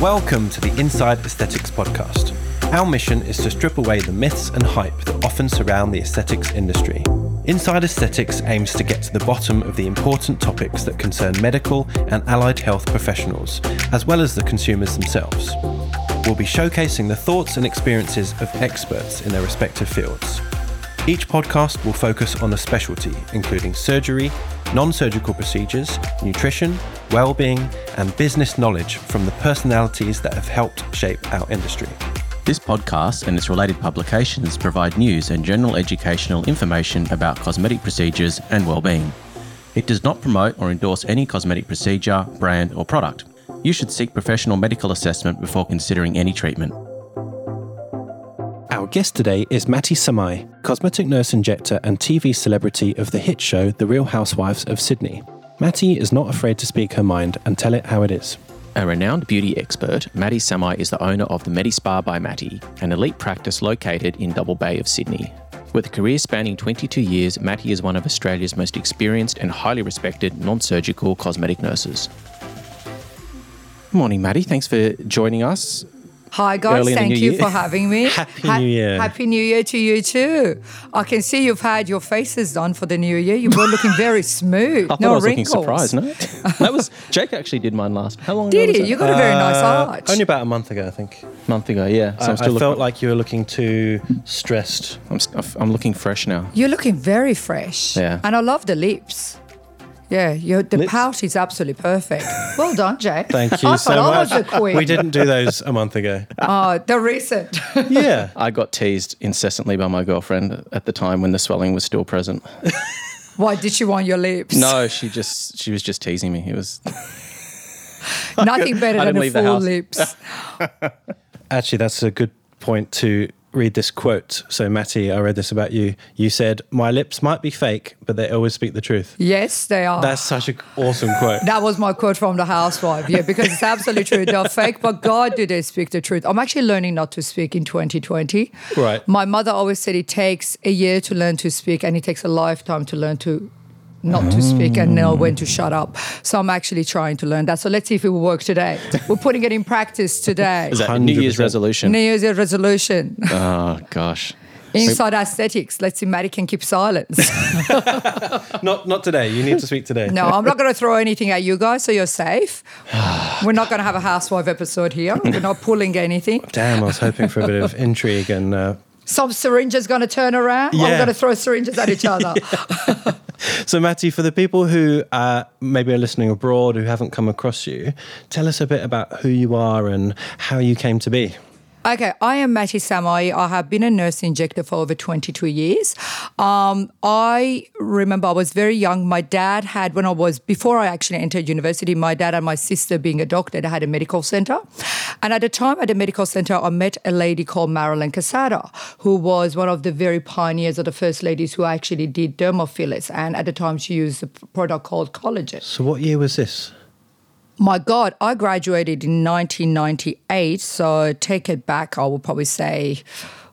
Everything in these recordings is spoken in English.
Welcome to the Inside Aesthetics podcast. Our mission is to strip away the myths and hype that often surround the aesthetics industry. Inside Aesthetics aims to get to the bottom of the important topics that concern medical and allied health professionals, as well as the consumers themselves. We'll be showcasing the thoughts and experiences of experts in their respective fields. Each podcast will focus on a specialty, including surgery, non surgical procedures, nutrition, well being, and business knowledge from the personalities that have helped shape our industry. This podcast and its related publications provide news and general educational information about cosmetic procedures and well-being. It does not promote or endorse any cosmetic procedure, brand, or product. You should seek professional medical assessment before considering any treatment. Our guest today is Matty Samaei, cosmetic nurse injector and TV celebrity of the hit show The Real Housewives of Sydney. Matty is not afraid to speak her mind and tell it how it is. A renowned beauty expert, Matty Samaei is the owner of the MediSpa by Matty, an elite practice located in Double Bay of Sydney. With a career spanning 22 years, Matty is one of Australia's most experienced and highly respected non surgical cosmetic nurses. Good morning, Matty. Thanks for joining us. Hi guys, Early in the thank new you year. for having me. Happy New Year. Happy New Year to you too. I can see you've had your faces done for the new year. You were looking very smooth. I thought no I was wrinkles. looking surprised. No, that was Jake actually did mine last. How long ago Did was he? that? You got a very nice Uh, arch. Only about a month ago, I think. a month ago. Yeah, so I, I'm still I felt looking, like you were looking too stressed. I'm, I'm looking fresh now. You're looking very fresh. Yeah. And I love the lips. Yeah, your the Lips? pout is absolutely perfect. Well done, Jay. Thank you I so thought I much. was the queen. We didn't do those a month ago. Oh, the recent. Yeah. I got teased incessantly by my girlfriend at the time when the swelling was still present. Why did she want your lips? No, she just she was just teasing me. It was Nothing better than didn't a full lips. Actually, that's a good point to read this quote. So, Matty, I read this about you. You said, My lips might be fake, but they always speak the truth. Yes, they are. That's such an awesome quote. That was my quote from the housewife. Yeah, because it's absolutely true. They're fake, but God, do they speak the truth? I'm actually learning not to speak in 2020. Right. My mother always said it takes a year to learn to speak, and it takes a lifetime to learn to not to speak and know when to shut up. So I'm actually trying to learn that. So let's see if it will work today. We're putting it in practice today. is that a New Year's resolution? New Year's resolution. Oh gosh. Inside aesthetics. Let's see Matty can keep silence. Not not today. You need to speak today. No, I'm not going to throw anything at you guys, so you're safe. We're not going to have a housewife episode here. We're not pulling anything. Damn, I was hoping for a bit of intrigue and. Uh, Some syringes going to turn around. Yeah. I'm going to throw syringes at each other. so, Matty, for the people who uh, maybe are listening abroad who haven't come across you, tell us a bit about who you are and how you came to be. Okay, I am Matty Samaei. I have been a nurse injector for over 22 years. Um, I remember I was very young. My dad had, when I was, before I actually entered university, my dad and my sister, being a doctor, they had a medical center. And at the time at the medical center, I met a lady called Marilyn Casada, who was one of the very pioneers of the first ladies who actually did dermal fillers. And at the time, she used a product called collagen. So, what year was this? My God, I graduated in 1998. So take it back, I would probably say,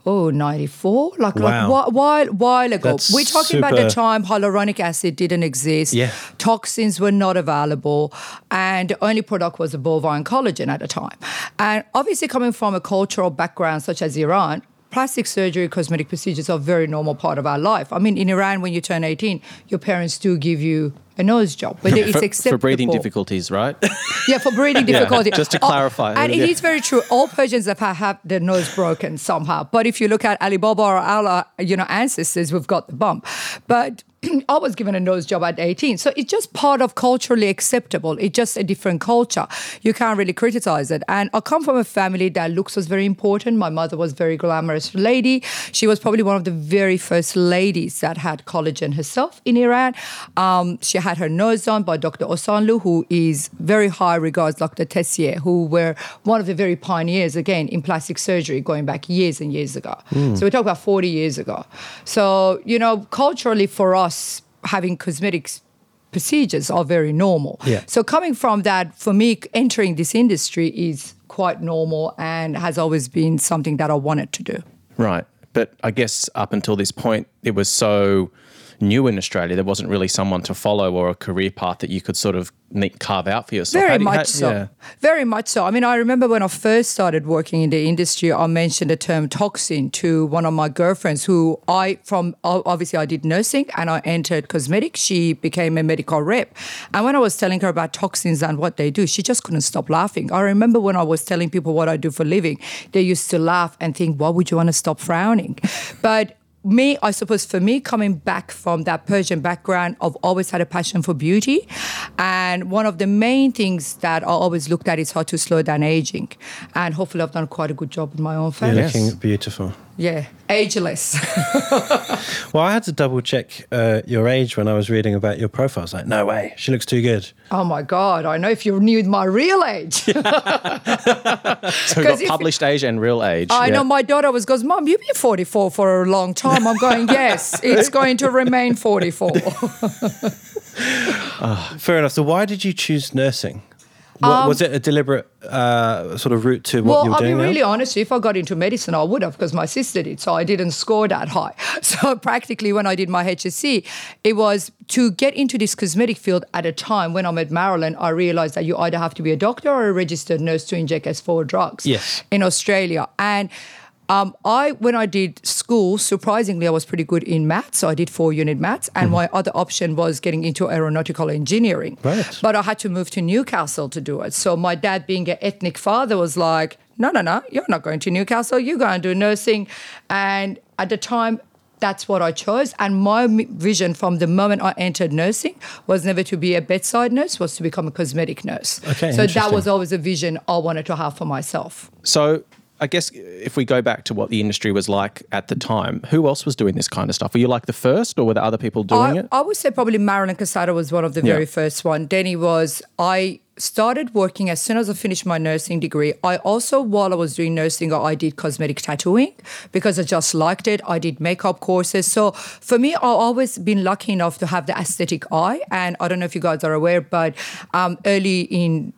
oh, 94? Like, Wow. like whi- while, while ago. That's We're talking about the time hyaluronic acid didn't exist. Yeah. Toxins were not available. And the only product was the bovine collagen at the time. And obviously, coming from a cultural background such as Iran, plastic surgery, cosmetic procedures are a very normal part of our life. I mean, in Iran, when you turn 18, your parents do give you a nose job, whether it's for, acceptable. for breathing difficulties, right? Yeah, for breathing difficulty. just to Oh, clarify. and Yeah. it is very true. All Persians have had their nose broken somehow. But if you look at Alibaba or our, you know, ancestors, we've got the bump. But I was given a nose job at 18. So it's just part of culturally acceptable. It's just a different culture. You can't really criticize it. And I come from a family that looks was very important. My mother was a very glamorous lady. She was probably one of the very first ladies that had collagen herself in Iran. Um, she had her nose done by Dr. Osanlu, who is very high regards Dr. Tessier, who were one of the very pioneers, again, in plastic surgery going back years and years ago. Hmm. So we talk about 40 years ago. So, you know, culturally for us, having cosmetics procedures are very normal. Yeah. So coming from that, for me, entering this industry is quite normal and has always been something that I wanted to do. Right. But I guess up until this point, it was so new in Australia, there wasn't really someone to follow or a career path that you could sort of carve out for yourself. Very you- much how- so. yeah. Very much so. I mean, I remember when I first started working in the industry, I mentioned the term toxin to one of my girlfriends who I, from obviously, I did nursing and I entered cosmetics. She became a medical rep. And when I was telling her about toxins and what they do, she just couldn't stop laughing. I remember when I was telling people what I do for a living, they used to laugh and think, why would you want to stop frowning? But me, I suppose for me, coming back from that Persian background, I've always had a passion for beauty. And one of the main things that I always looked at is how to slow down aging. And hopefully, I've done quite a good job with my own face. You're face. Yes. looking beautiful. Yeah, ageless. Well, I had to double check uh, your age when I was reading about your profile. I was like, no way, she looks too good. oh my God, I know if you knew my real age. So we've 'Cause got if- published age and real age. I Yeah. know my daughter was goes, Mom, you've been 44 for a long time. I'm going, Yes, it's going to remain 44. Fair enough. So, why did you choose nursing? What, was it a deliberate uh, sort of route to what Well, you're doing? Well, I'll be now? really honest. If I got into medicine, I would have because my sister did. So I didn't score that high. So practically, when I did my HSC, it was to get into this cosmetic field at a time when I'm at Maryland. I realized that you either have to be a doctor or a registered nurse to inject S4 drugs. Yes. In Australia, and um, I, when I did school, surprisingly, I was pretty good in maths. So I did four unit maths, and my other option was getting into aeronautical engineering. Right. But I had to move to Newcastle to do it. So my dad, being an ethnic father, was like, "No, no, no, you're not going to Newcastle. You're going to do nursing." And at the time. That's what I chose, and my vision from the moment I entered nursing was never to be a bedside nurse, was to become a cosmetic nurse. Okay, so that was always a vision I wanted to have for myself. So I guess if we go back to what the industry was like at the time, who else was doing this kind of stuff? Were you like the first, or were there other people doing I, it? I would say probably Marilyn Casado was one of the Yeah. very first one. Denny was I started working as soon as I finished my nursing degree. I also, while I was doing nursing, I did cosmetic tattooing because I just liked it. I did makeup courses. So for me, I've always been lucky enough to have the aesthetic eye. And I don't know if you guys are aware, but um, early in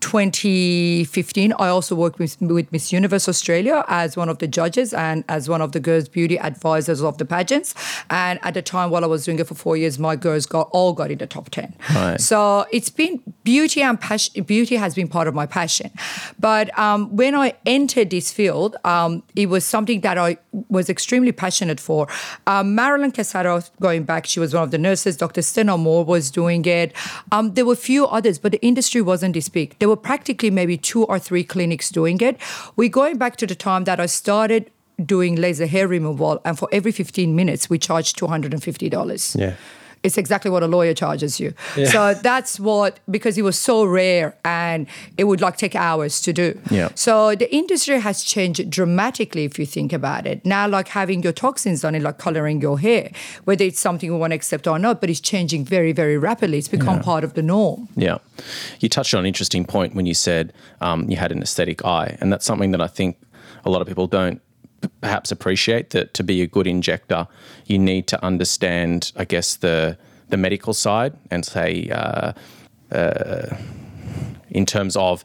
2015, I also worked with, with Miss Universe Australia as one of the judges and as one of the girls' beauty advisors of the pageants. And at the time, while I was doing it for four years, my girls got all got in the top ten. Right. So it's been beauty and passion. Beauty has been part of my passion. But um, when I entered this field, um, it was something that I was extremely passionate for. Um, Marilyn Casado, going back, she was one of the nurses. Dr. Steno Moore was doing it. Um, there were a few others, but the industry wasn't this big. There were practically maybe two or three clinics doing it. We're going back to the time that I started doing laser hair removal, and for every 15 minutes, we charged $250. Yeah. It's exactly what a lawyer charges you. So that's what because it was so rare and it would like take hours to do. Yeah. So the industry has changed dramatically if you think about it. Now like having your toxins on it, like coloring your hair, whether it's something we want to accept or not, but it's changing very, very rapidly. It's become part of the norm. Yeah. You touched on an interesting point when you said um, you had an aesthetic eye. And that's something that I think a lot of people don't perhaps appreciate that to be a good injector, you need to understand, I guess, the, the medical side and say, uh, uh, in terms of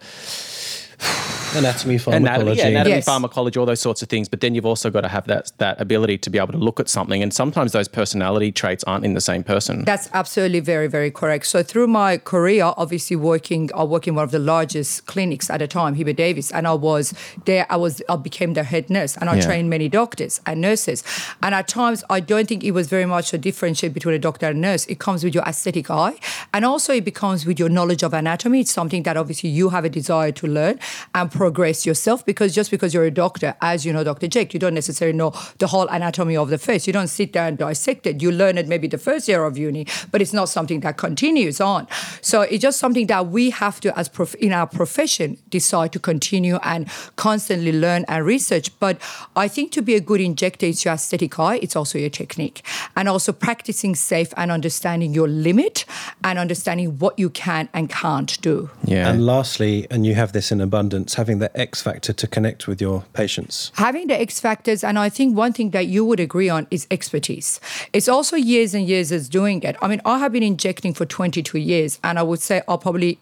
Anatomy, pharmacology. anatomy, yeah, anatomy Yes. pharmacology, all those sorts of things. But then you've also got to have that that ability to be able to look at something, and sometimes those personality traits aren't in the same person. That's absolutely very, very correct. So through my career, obviously working, I work in one of the largest clinics at the time, Heber Davis, and I was there. I was, I became the head nurse, and I Yeah. trained many doctors and nurses. And at times, I don't think it was very much a differentiate between a doctor and nurse. It comes with your aesthetic eye, and also it becomes with your knowledge of anatomy. It's something that obviously you have a desire to learn and progress yourself. Because just because you're a doctor, as you know, Dr. Jake, you don't necessarily know the whole anatomy of the face. You don't sit there and dissect it. You learn it maybe the first year of uni, but it's not something that continues on. So it's just something that we have to, as prof- in our profession, decide to continue and constantly learn and research. But I think to be a good injector, it's your aesthetic eye. It's also your technique, and also practicing safe and understanding your limit and understanding what you can and can't do. yeah. And lastly, and you have this in abundance, having the X factor to connect with your patients. having the X factors, and I think one thing that you would agree on is expertise. It's also years and years as doing it. I mean, I have been injecting for 22 years, and I would say I probably,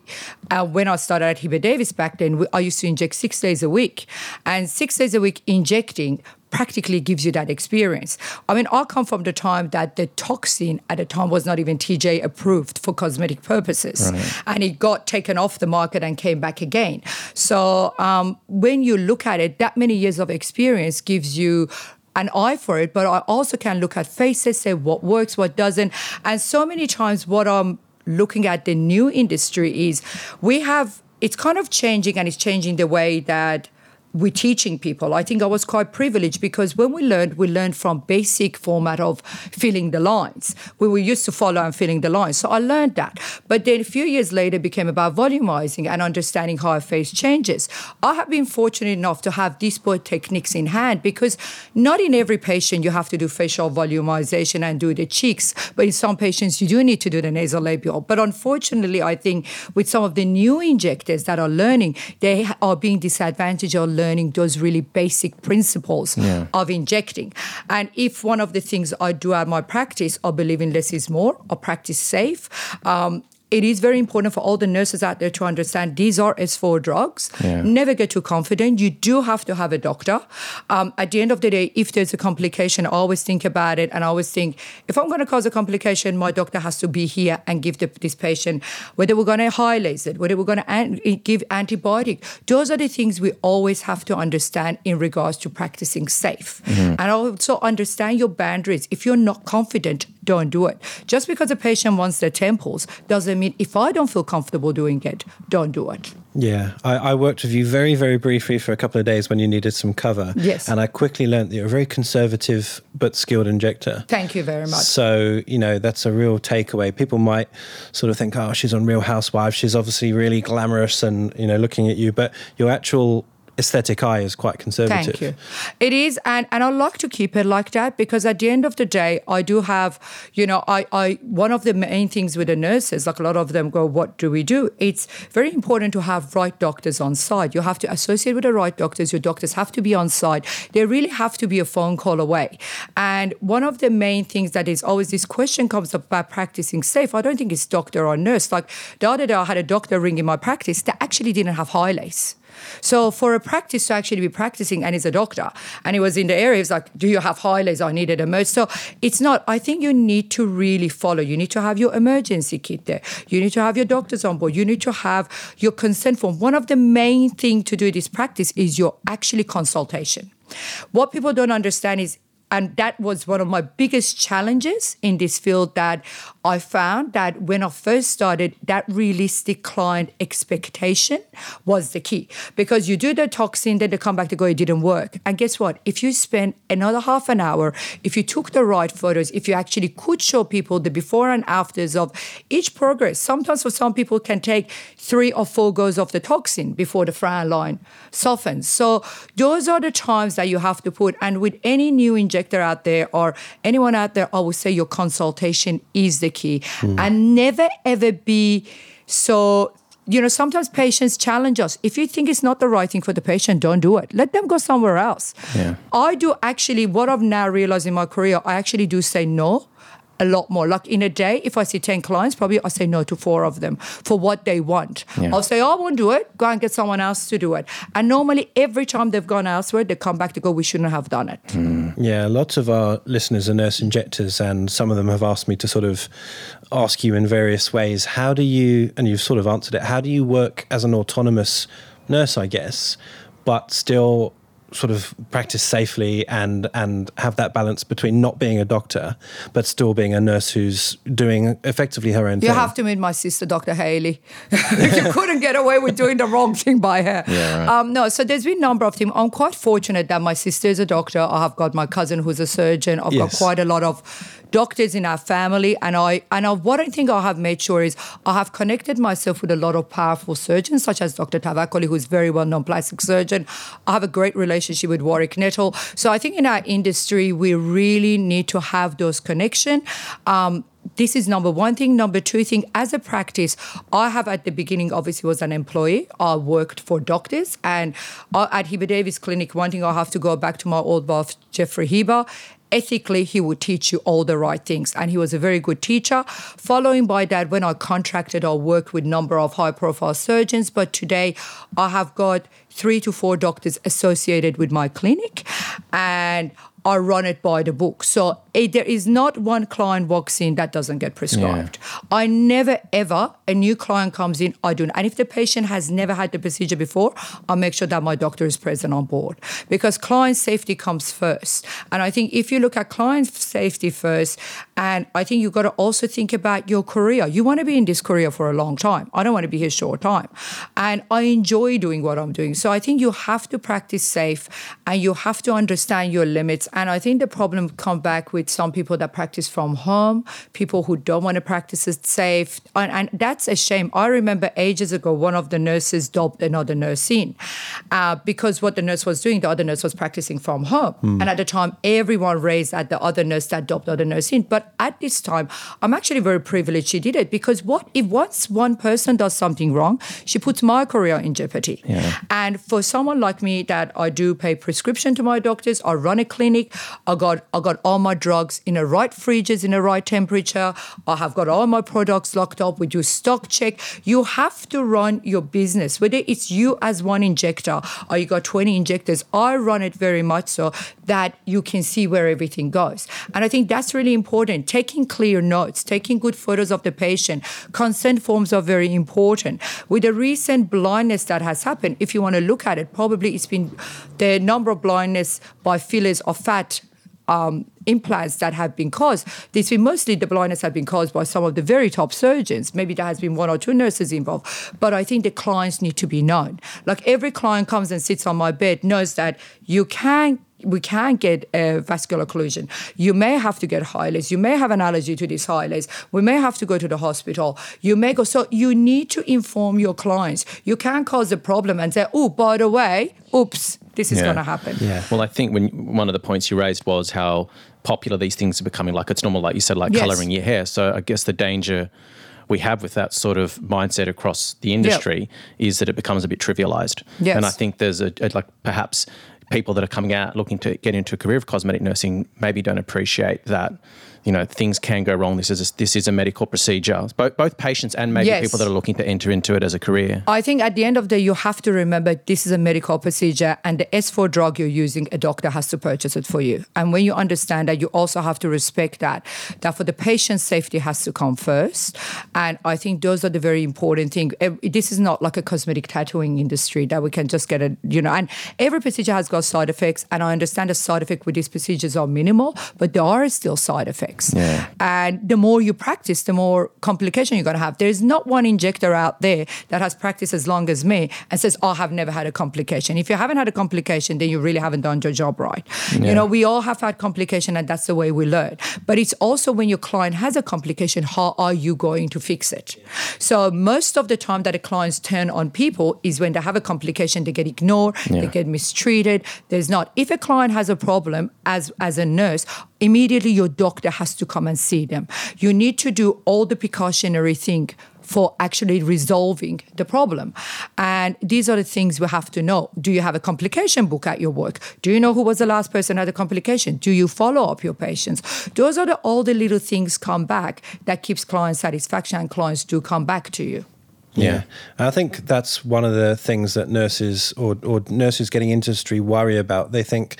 uh, when I started at Heber Davis back then, I used to inject six days a week, and six days a week injecting practically gives you that experience. I mean, I come from the time that the toxin at the time was not even TGA approved for cosmetic purposes, right. and it got taken off the market and came back again. So um, when you look at it, that many years of experience gives you an eye for it, but I also can look at faces, say what works, what doesn't. And so many times, what I'm looking at the new industry is we have, it's kind of changing and it's changing the way that we're teaching people. I think I was quite privileged because when we learned, we learned from basic format of filling the lines. We were used to follow and filling the lines. So I learned that. But then a few years later became about volumizing and understanding how a face changes. I have been fortunate enough to have these both techniques in hand because not in every patient you have to do facial volumization and do the cheeks, but in some patients you do need to do the nasolabial. But unfortunately, I think with some of the new injectors that are learning, they are being disadvantaged or learning those really basic principles yeah. of injecting. And if one of the things I do at my practice, I believe in less is more, I practice safe. Um, it is very important for all the nurses out there to understand these are S4 drugs. Yeah. Never get too confident. You do have to have a doctor. Um, at the end of the day, if there's a complication, I always think about it and I always think if I'm going to cause a complication, my doctor has to be here and give the, this patient, whether we're going to Hyalase, whether we're going to an- give antibiotic. Those are the things we always have to understand in regards to practicing safe. Mm-hmm. And also understand your boundaries. If you're not confident, don't do it. Just because a patient wants their temples doesn't mean if I don't feel comfortable doing it, don't do it. Yeah, I, I, worked with you very, very briefly for a couple of days when you needed some cover. Yes. And I quickly learned that you're a very conservative but skilled injector. Thank you very much. So, you know, that's a real takeaway. People might sort of think, oh, she's on Real Housewives. She's obviously really glamorous and, you know, looking at you. But your actual aesthetic eye is quite conservative. Thank you. It is, and and I like to keep it like that because at the end of the day, I do have, you know, I I one of the main things with the nurses, like a lot of them go, what do we do? It's very important to have right doctors on site. You have to associate with the right doctors. Your doctors have to be on site. They really have to be a phone call away. And one of the main things that is always this question comes up about practicing safe. I don't think it's doctor or nurse. Like the other day, I had a doctor ring in my practice that actually didn't have Hyalase. So for a practice to actually be practicing, and he's a doctor, and he was in the area, he's like, "Do you have Hyalase? I needed a merge." So it's not. I think you need to really follow. You need to have your emergency kit there. You need to have your doctors on board. You need to have your consent form. One of the main thing to do this practice is your actually consultation. What people don't understand is and that was one of my biggest challenges in this field that I found that when I first started, that realistic client expectation was the key. Because you do the toxin, then they come back to go, it didn't work. And guess what? If you spend another half an hour, if you took the right photos, if you actually could show people the before and afters of each progress, sometimes for some people can take three or four goes of the toxin before the frown line softens. So those are the times that you have to put. And with any new injection, out there or anyone out there, I would say your consultation is the key. Mm. And never ever be so you know, sometimes patients challenge us. If you think it's not the right thing for the patient, don't do it. Let them go somewhere else. Yeah. I do actually, what I've now realized in my career, I actually do say no a lot more. Like in a day, if I see 10 clients, probably I say no to four of them for what they want. Yeah. I'll say, oh, I won't do it. Go and get someone else to do it. And normally, every time they've gone elsewhere, they come back to go, we shouldn't have done it. Mm. Yeah, lots of our listeners are nurse injectors, and some of them have asked me to sort of ask you in various ways, how do you, and you've sort of answered it, how do you work as an autonomous nurse, I guess, but still sort of practice safely and and have that balance between not being a doctor but still being a nurse who's doing effectively her own you thing. You have to meet my sister, Dr. Haley. you couldn't get away with doing the wrong thing by her. Yeah, right. um, no, so there's been a number of things. I'm quite fortunate that my sister is a doctor. I have got my cousin who's a surgeon. I've yes. got quite a lot of doctors in our family, and I and I, what I think I have made sure is I have connected myself with a lot of powerful surgeons, such as Dr. Tavakoli who's very well known plastic surgeon. I have a great relationship with Warwick Nettle. So I think in our industry we really need to have those connection. Um, this is number one thing. Number two thing, as a practice, I have at the beginning obviously was an employee. I worked for doctors, and uh, at Heber Davis Clinic, one thing I have to go back to my old boss Jeffrey Heber ethically he would teach you all the right things and he was a very good teacher following by that when i contracted i worked with a number of high profile surgeons but today i have got three to four doctors associated with my clinic and I run it by the book. So it, there is not one client walks in that doesn't get prescribed. Yeah. I never ever a new client comes in, I do. And if the patient has never had the procedure before, I'll make sure that my doctor is present on board because client safety comes first. And I think if you look at client safety first, and I think you've got to also think about your career. You want to be in this career for a long time. I don't want to be here short time. And I enjoy doing what I'm doing. So I think you have to practice safe and you have to understand your limits. And I think the problem come back with some people that practice from home, people who don't want to practice it safe. And, and that's a shame. I remember ages ago, one of the nurses dobbed another nurse in uh, because what the nurse was doing, the other nurse was practicing from home. Mm. And at the time, everyone raised at the other nurse that dobbed the other nurse in. But at this time, I'm actually very privileged she did it because what if once one person does something wrong, she puts my career in jeopardy. Yeah. And for someone like me that I do pay prescription to my doctors, I run a clinic, I got I got all my drugs in the right fridges in the right temperature, I have got all my products locked up, we do stock check. You have to run your business, whether it's you as one injector or you got 20 injectors. I run it very much so that you can see where everything goes. And I think that's really important. Taking clear notes, taking good photos of the patient. Consent forms are very important. With the recent blindness that has happened, if you want to look at it, probably it's been the number of blindness by fillers of fat um, implants that have been caused. This mostly the blindness have been caused by some of the very top surgeons. Maybe there has been one or two nurses involved, but I think the clients need to be known. Like every client comes and sits on my bed knows that you can we can get a vascular occlusion. You may have to get Hyalase. You may have an allergy to this Hyalase. We may have to go to the hospital. You may go. So you need to inform your clients. You can't cause a problem and say, oh, by the way, oops, this is yeah. going to happen. Yeah. Well, I think when one of the points you raised was how popular these things are becoming. Like it's normal, like you said, like yes. coloring your hair. So I guess the danger we have with that sort of mindset across the industry yep. is that it becomes a bit trivialized. Yes. And I think there's a, a like perhaps people that are coming out looking to get into a career of cosmetic nursing maybe don't appreciate that you know things can go wrong. This is a, this is a medical procedure. Both both patients and maybe yes. people that are looking to enter into it as a career. I think at the end of the day, you have to remember this is a medical procedure, and the S4 drug you're using, a doctor has to purchase it for you. And when you understand that, you also have to respect that that for the patient's safety has to come first. And I think those are the very important things. Eh, this is not like a cosmetic tattooing industry that we can just get a you know. And every procedure has got side effects, and I understand the side effects with these procedures are minimal, but there are still side effects. Yeah. And the more you practice, the more complication you're going to have. There's not one injector out there that has practiced as long as me and says, oh, I've never had a complication. If you haven't had a complication, then you really haven't done your job right. Yeah. You know, we all have had complication and that's the way we learn. But it's also when your client has a complication, how are you going to fix it? So most of the time that the clients turn on people is when they have a complication, they get ignored, yeah. they get mistreated. There's not. If a client has a problem as as a nurse, immediately your doctor has to come and see them. You need to do all the precautionary thing for actually resolving the problem. And these are the things we have to know. Do you have a complication book at your work? Do you know who was the last person had a complication? Do you follow up your patients? Those are the, all the little things come back that keeps client satisfaction and clients do come back to you. Yeah. I think that's one of the things that nurses or, or nurses getting industry worry about. They think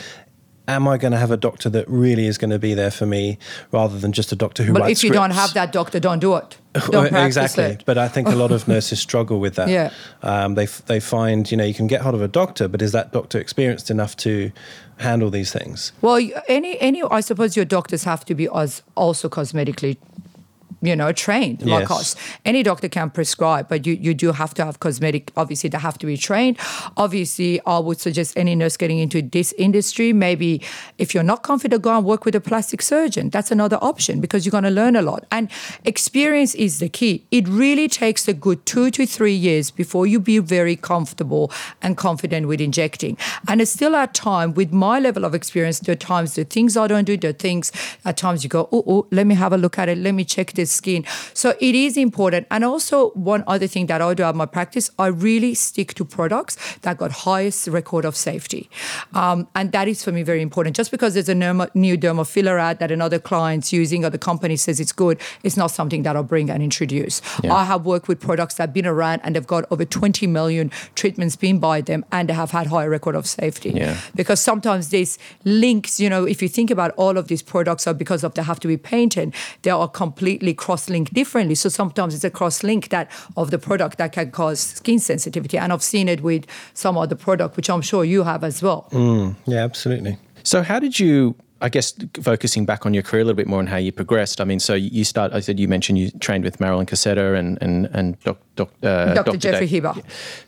am I going to have a doctor that really is going to be there for me rather than just a doctor who but if you scripts? don't have that doctor don't do it don't exactly it. but i think a lot of nurses struggle with that yeah. Um, they, they find you know you can get hold of a doctor but is that doctor experienced enough to handle these things well any any i suppose your doctors have to be as also cosmetically you know, trained yes. like us. Any doctor can prescribe, but you, you do have to have cosmetic, obviously, they have to be trained. Obviously, I would suggest any nurse getting into this industry, maybe if you're not confident, go and work with a plastic surgeon. That's another option because you're going to learn a lot. And experience is the key. It really takes a good two to three years before you be very comfortable and confident with injecting. And it's still at time, with my level of experience, there are times the things I don't do, the things at times you go, oh, oh, let me have a look at it, let me check this skin. So it is important. And also one other thing that I do at my practice, I really stick to products that got highest record of safety. Um, and that is for me very important. Just because there's a new derma filler ad that another client's using or the company says it's good, it's not something that I'll bring and introduce. Yeah. I have worked with products that have been around and they've got over 20 million treatments being by them and they have had higher record of safety. Yeah. Because sometimes these links, you know, if you think about all of these products are because of they have to be painted, they are completely cross-linked differently. So sometimes it's a cross-link that of the product that can cause skin sensitivity. And I've seen it with some other product, which I'm sure you have as well. Mm, yeah, absolutely. So how did you I guess focusing back on your career a little bit more and how you progressed. I mean, so you start. I said you mentioned you trained with Marilyn Cassetta and and and doc, doc, uh, Dr. Dr. Jeffrey Dave. Heber.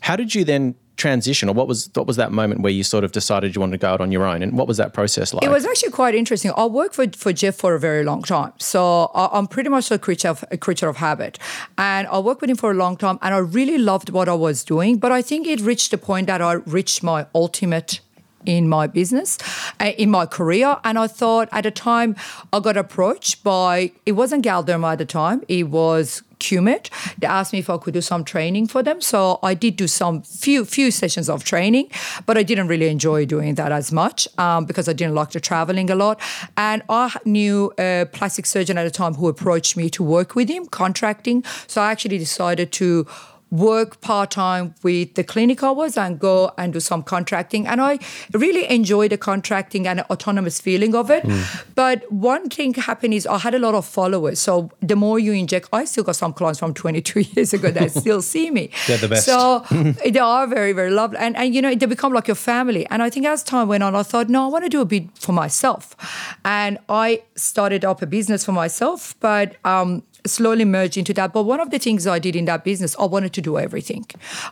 How did you then transition, or what was what was that moment where you sort of decided you wanted to go out on your own, and what was that process like? It was actually quite interesting. I worked for, for Jeff for a very long time, so I'm pretty much a creature of a creature of habit, and I worked with him for a long time, and I really loved what I was doing. But I think it reached a point that I reached my ultimate in my business, uh, in my career. And I thought at a time I got approached by, it wasn't Galderma at the time, it was QMed. They asked me if I could do some training for them. So I did do some few few sessions of training, but I didn't really enjoy doing that as much um, because I didn't like the traveling a lot. And I knew a plastic surgeon at the time who approached me to work with him, contracting. So I actually decided to work part time with the clinic hours and go and do some contracting. And I really enjoy the contracting and autonomous feeling of it. Mm. But one thing happened is I had a lot of followers. So the more you inject, I still got some clients from 22 years ago that still see me. They're the best. So they are very, very lovely. And, and, you know, they become like your family. And I think as time went on, I thought, no, I want to do a bit for myself. And I started up a business for myself. But um, slowly merged into that. But one of the things I did in that business, I wanted to do everything.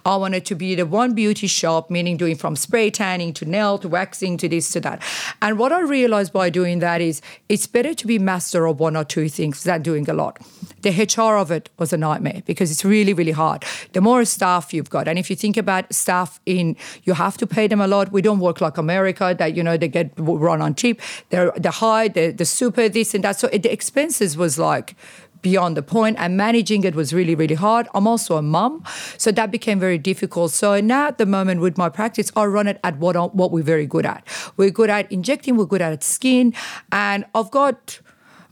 I wanted to be the one beauty shop, meaning doing from spray tanning to nail to waxing to this to that. And what I realized by doing that is it's better to be master of one or two things than doing a lot. The HR of it was a nightmare because it's really, really hard. The more staff you've got, and if you think about staff in, you have to pay them a lot. We don't work like America that you know they get run on cheap. They're the high, the the super this and that. So the expenses was like beyond the point and managing it was really really hard i'm also a mum so that became very difficult so now at the moment with my practice i run it at what, what we're very good at we're good at injecting we're good at skin and i've got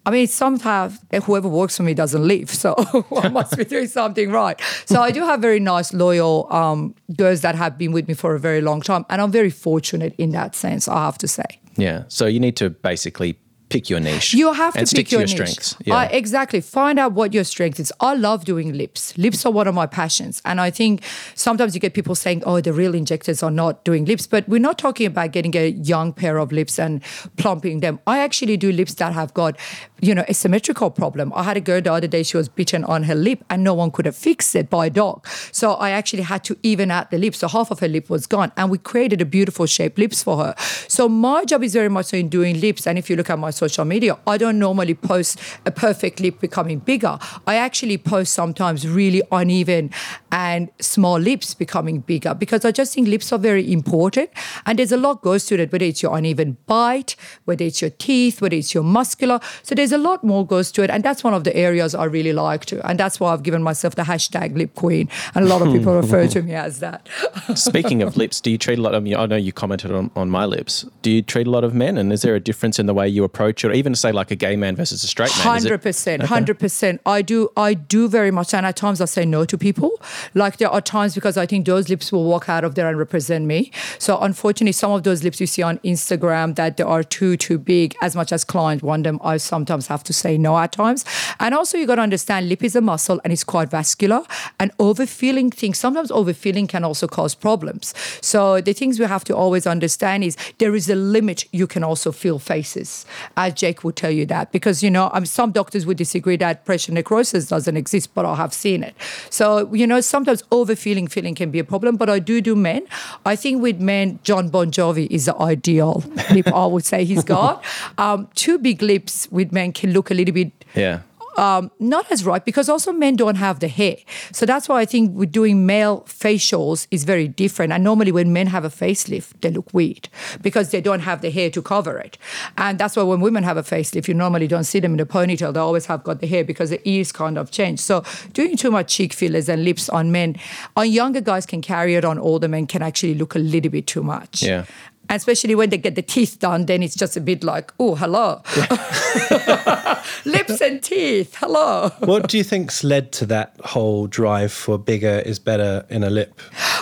I mean, sometimes whoever works for me doesn't leave, so I must be doing something right. So I do have very nice, loyal um, girls that have been with me for a very long time, and I'm very fortunate in that sense. I have to say. Yeah. So you need to basically pick your niche. You have to pick your, your strengths. Yeah. Uh, exactly. Find out what your strength is. I love doing lips. Lips are one of my passions. And I think sometimes you get people saying, oh, the real injectors are not doing lips. But we're not talking about getting a young pair of lips and plumping them. I actually do lips that have got, you know, a symmetrical problem. I had a girl the other day, she was bitten on her lip and no one could have fixed it by a dog. So I actually had to even out the lip. So half of her lip was gone. And we created a beautiful shaped lips for her. So my job is very much so in doing lips. And if you look at my social media, I don't normally post a perfect lip becoming bigger. I actually post sometimes really uneven and small lips becoming bigger because I just think lips are very important. And there's a lot goes to it, whether it's your uneven bite, whether it's your teeth, whether it's your muscular. So there's a lot more goes to it. And that's one of the areas I really like to. And that's why I've given myself the hashtag lip queen. And a lot of people refer to me as that. Speaking of lips, do you treat a lot of, I know you commented on, on my lips. Do you treat a lot of men? And is there a difference in the way you approach it, or even say like a gay man versus a straight man? Hundred percent, hundred percent. I do, I do very much, and at times I say no to people. Like there are times because I think those lips will walk out of there and represent me. So unfortunately, some of those lips you see on Instagram that they are too too big. As much as clients want them, I sometimes have to say no at times. And also you got to understand, lip is a muscle and it's quite vascular. And overfilling things, sometimes overfilling can also cause problems. So the things we have to always understand is there is a limit you can also fill faces. As Jake would tell you that because you know um, some doctors would disagree that pressure necrosis doesn't exist, but I have seen it. So you know sometimes overfilling filling can be a problem. But I do do men. I think with men, John Bon Jovi is the ideal lip. I would say he's got um, two big lips with men can look a little bit yeah um, not as right because also men don't have the hair. So that's why I think we're doing male facials is very different. And normally when men have a facelift, they look weird because they don't have the hair to cover it. And that's why when women have a facelift, you normally don't see them in a ponytail. They always have got the hair because the ears kind of change. So doing too much cheek fillers and lips on men, on younger guys can carry it on older men can actually look a little bit too much. Yeah. Especially when they get the teeth done, then it's just a bit like, oh, hello. Lips and teeth, hello. What do you think's led to that whole drive for bigger is better in a lip?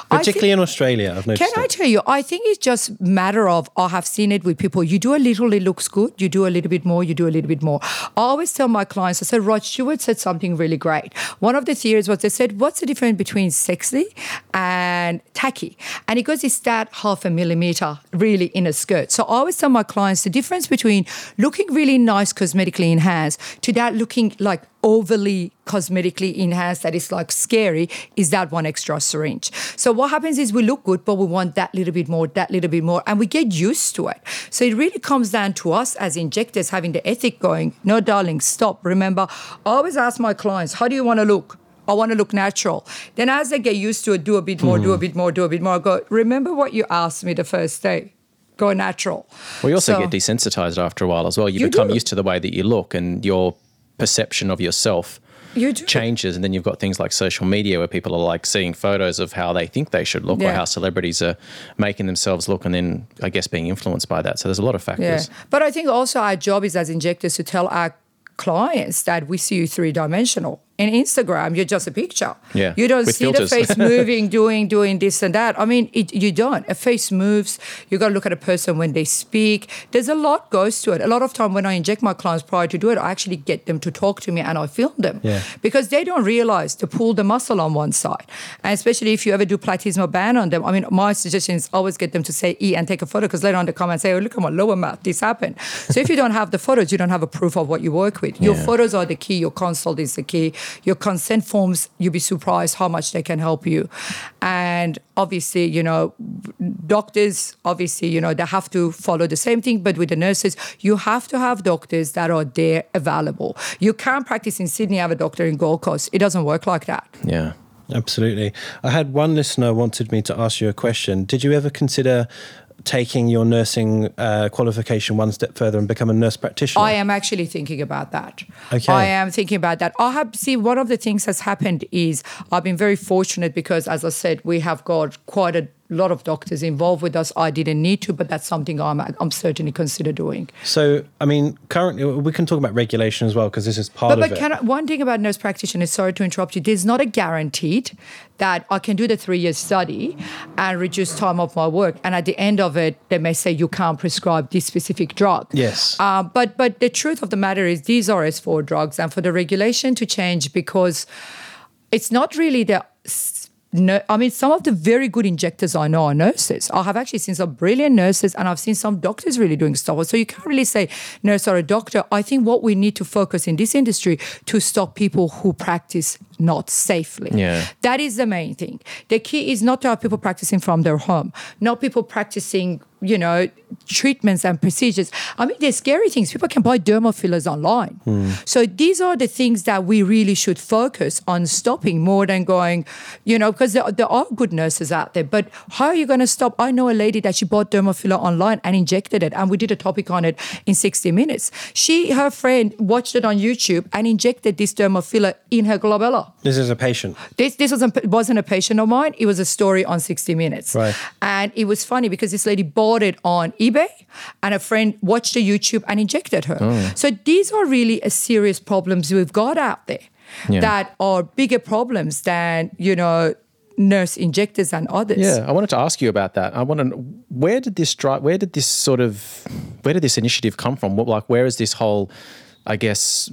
Particularly think- in Australia, I've noticed. Can I tell you? I think it's just matter of I have seen it with people. You do a little, it looks good. You do a little bit more, you do a little bit more. I always tell my clients, I said, Rod Stewart said something really great. One of the theories was they said, what's the difference between sexy and tacky? And he goes, it's that half a millimeter really in a skirt. So I always tell my clients the difference between looking really nice cosmetically enhanced to that looking like overly cosmetically enhanced that is like scary is that one extra syringe. So what happens is we look good, but we want that little bit more, that little bit more, and we get used to it. So it really comes down to us as injectors having the ethic going, no darling, stop. Remember, I always ask my clients, how do you want to look? I want to look natural. Then as I get used to it, do a bit more, do a mm-hmm. bit more, do a bit more. I go, remember what you asked me the first day. Go natural. Well, you also So- get desensitized after a while as well. You, You become do. used to the way that you look and your perception of yourself You changes. And then you've got things like social media where people are like seeing photos of how they think they should look or how celebrities are making themselves look and then, I guess, being influenced by that. So there's a lot of Yeah. factors. But I think also our job is as injectors to tell our clients that we see you three dimensional. In Instagram, you're just a picture. Yeah, You don't see filters. the face moving, doing, doing this and that. I mean, it, you don't. A face moves. You got to look at a person when they speak. There's a lot goes to it. A lot of time when I inject my clients prior to do it, I actually get them to talk to me and I film them Yeah. because they don't realize to pull the muscle on one side. And especially if you ever do platysma band on them, I mean, my suggestion is always get them to say E and take a photo because later on they come and say, oh, look at my lower mouth, this happened. So if you don't have the photos, you don't have a proof of what you work with. Your Yeah. photos are the key, your consult is the key, your consent forms, you'll be surprised how much they can help you. And obviously, you know, doctors, obviously, you know, they have to follow the same thing, but with the nurses, you have to have doctors that are there available. You can't practice in Sydney, have a doctor in Gold Coast. It doesn't work like that. Yeah. Absolutely. I had one listener wanted me to ask you a question. Did you ever consider taking your nursing uh, qualification one step further and become a nurse practitioner? I am actually thinking about that. Okay. I am thinking about that. I have see one of the things that's happened is I've been very fortunate because as I said, we have got quite a lot of doctors involved with us. I didn't need to, but that's something I'm I'm certainly consider doing. So, I mean, currently we can talk about regulation as well because this is part But, of but it. I, one thing about nurse practitioners, sorry to interrupt you, there's not a guaranteed that I can do the three year study and reduce time of my work. And at the end of it, they may say you can't prescribe this specific drug. Yes. Uh, but but the truth of the matter is these are S4 drugs, and for the regulation to change because it's not really the. No, I mean, some of the very good injectors I know are nurses. I have actually seen some brilliant nurses, and I've seen some doctors really doing stuff. So you can't really say nurse or a doctor. I think what we need to focus in this industry to stop people who practice not safely. Yeah. That is the main thing. The key is not to have people practicing from their home, not people practicing, you know, treatments and procedures. I mean, there's scary things. People can buy dermal fillers online. Hmm. So these are the things that we really should focus on stopping more than going, you know, because there, there are good nurses out there. But how are you going to stop? I know a lady that she bought dermal filler online and injected it, and we did a topic on it in 60 minutes. She, her friend, watched it on YouTube and injected this dermal filler in her glabella. this is a patient. This this wasn't wasn't a patient of mine. It was a story on 60 Minutes. Right. And it was funny because this lady bought it on eBay, and a friend watched the YouTube and injected her. Oh. So these are really a serious problems we've got out there Yeah. that are bigger problems than you know nurse injectors and others. Yeah, I wanted to ask you about that. I want to where did this drive? Where did this sort of where did this initiative come from? What, like, where is this whole, I guess,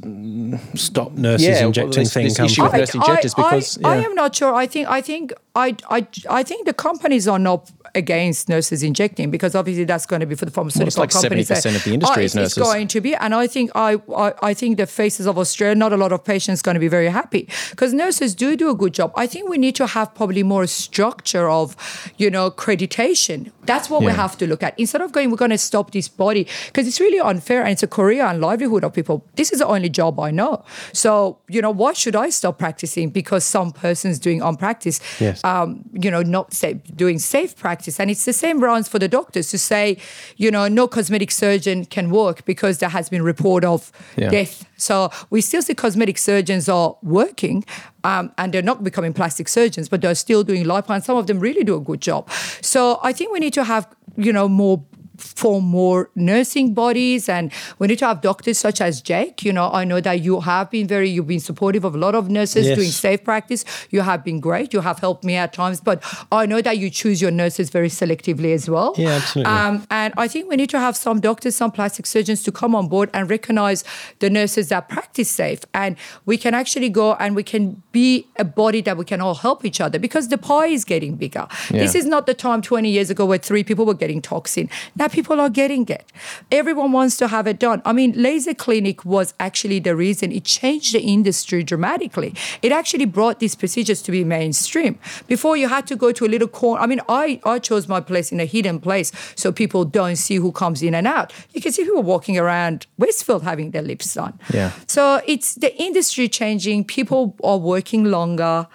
Stop nurses Yeah, injecting this- thing this issue from. with nurse injectors I, because I, I am not sure. I think I think I, I I think the companies are not against nurses injecting because obviously that's going to be for the pharmaceutical like companies. 70% of the industry Oh, is it's- It's going to be, and I think I, I I think the faces of Australia, not a lot of patients going to be very happy because nurses do do a good job. I think we need to have probably more structure of, you know, accreditation. That's what we have to look at instead of going. We're going to stop this body because it's really unfair and it's a career and livelihood of people this is the only job I know. So, you know, why should I stop practicing because some person's doing on practice, Yes. um, you know, not safe, doing safe practice. And it's the same rounds for the doctors to say, you know, no cosmetic surgeon can work because there has been report of Yeah. death. So we still see cosmetic surgeons are working um, and they're not becoming plastic surgeons, but they're still doing lipo and some of them really do a good job. So I think we need to have, you know, more form more nursing bodies and we need to have doctors such as Jake. You know, I know that you have been very, you've been supportive of a lot of nurses Yes. doing safe practice. You have been great. You have helped me at times, but I know that you choose your nurses very selectively as well. Yeah, absolutely. Um, and I think we need to have some doctors, some plastic surgeons to come on board and recognize the nurses that practice safe. And we can actually go and we can be a body that we can all help each other because the pie is getting bigger. This is not the time 20 years ago where three people were getting toxin. Now people are getting it. Everyone wants to have it done. I mean, laser clinic was actually the reason it changed the industry dramatically. It actually brought these procedures to be mainstream. Before you had to go to a little corner. I mean, I, I chose my place in a hidden place so people don't see who comes in and out. You can see people walking around Westfield having their lips done. Yeah. So it's the industry changing. People are working longer,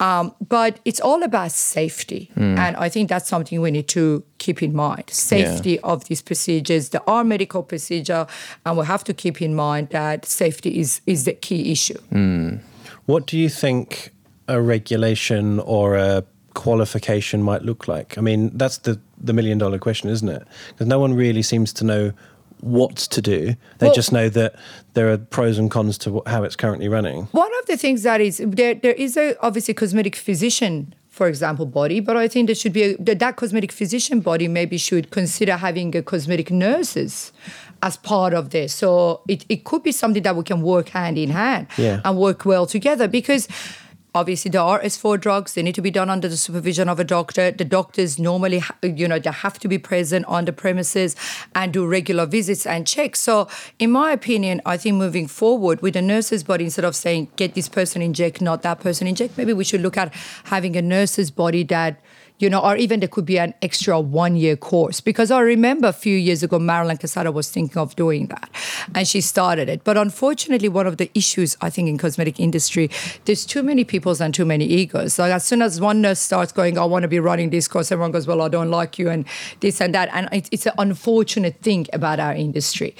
um, but it's all about safety, and I think that's something we need to keep in mind. Safety of these procedures. They are medical procedure, and we have to keep in mind that safety is is the key issue. What do you think a regulation or a qualification might look like? I mean, that's the, the million dollar question, isn't it? Because no one really seems to know what to do. They Well- just know that there are pros and cons to how it's currently running. One of the things that is there, there is a obviously cosmetic physician, for example, body, but I think there should be a, that, cosmetic physician body maybe should consider having a cosmetic nurses as part of this. So it, it could be something that we can work hand in hand Yeah. and work well together because obviously there are S4 drugs. They need to be done under the supervision of a doctor. The doctors normally, you know, they have to be present on the premises and do regular visits and checks. So in my opinion, I think moving forward with the nurses body, instead of saying, get this person inject, not that person inject, maybe we should look at having a nurse's body that you know, or even there could be an extra one year course. Because I remember a few years ago, Marilyn Casada was thinking of doing that and she started it. But unfortunately, one of the issues I think in cosmetic industry, there's too many peoples and too many egos. Like as soon as one nurse starts going, I want to be running this course, everyone goes, well, I don't like you and this and that. And it, it's an unfortunate thing about our industry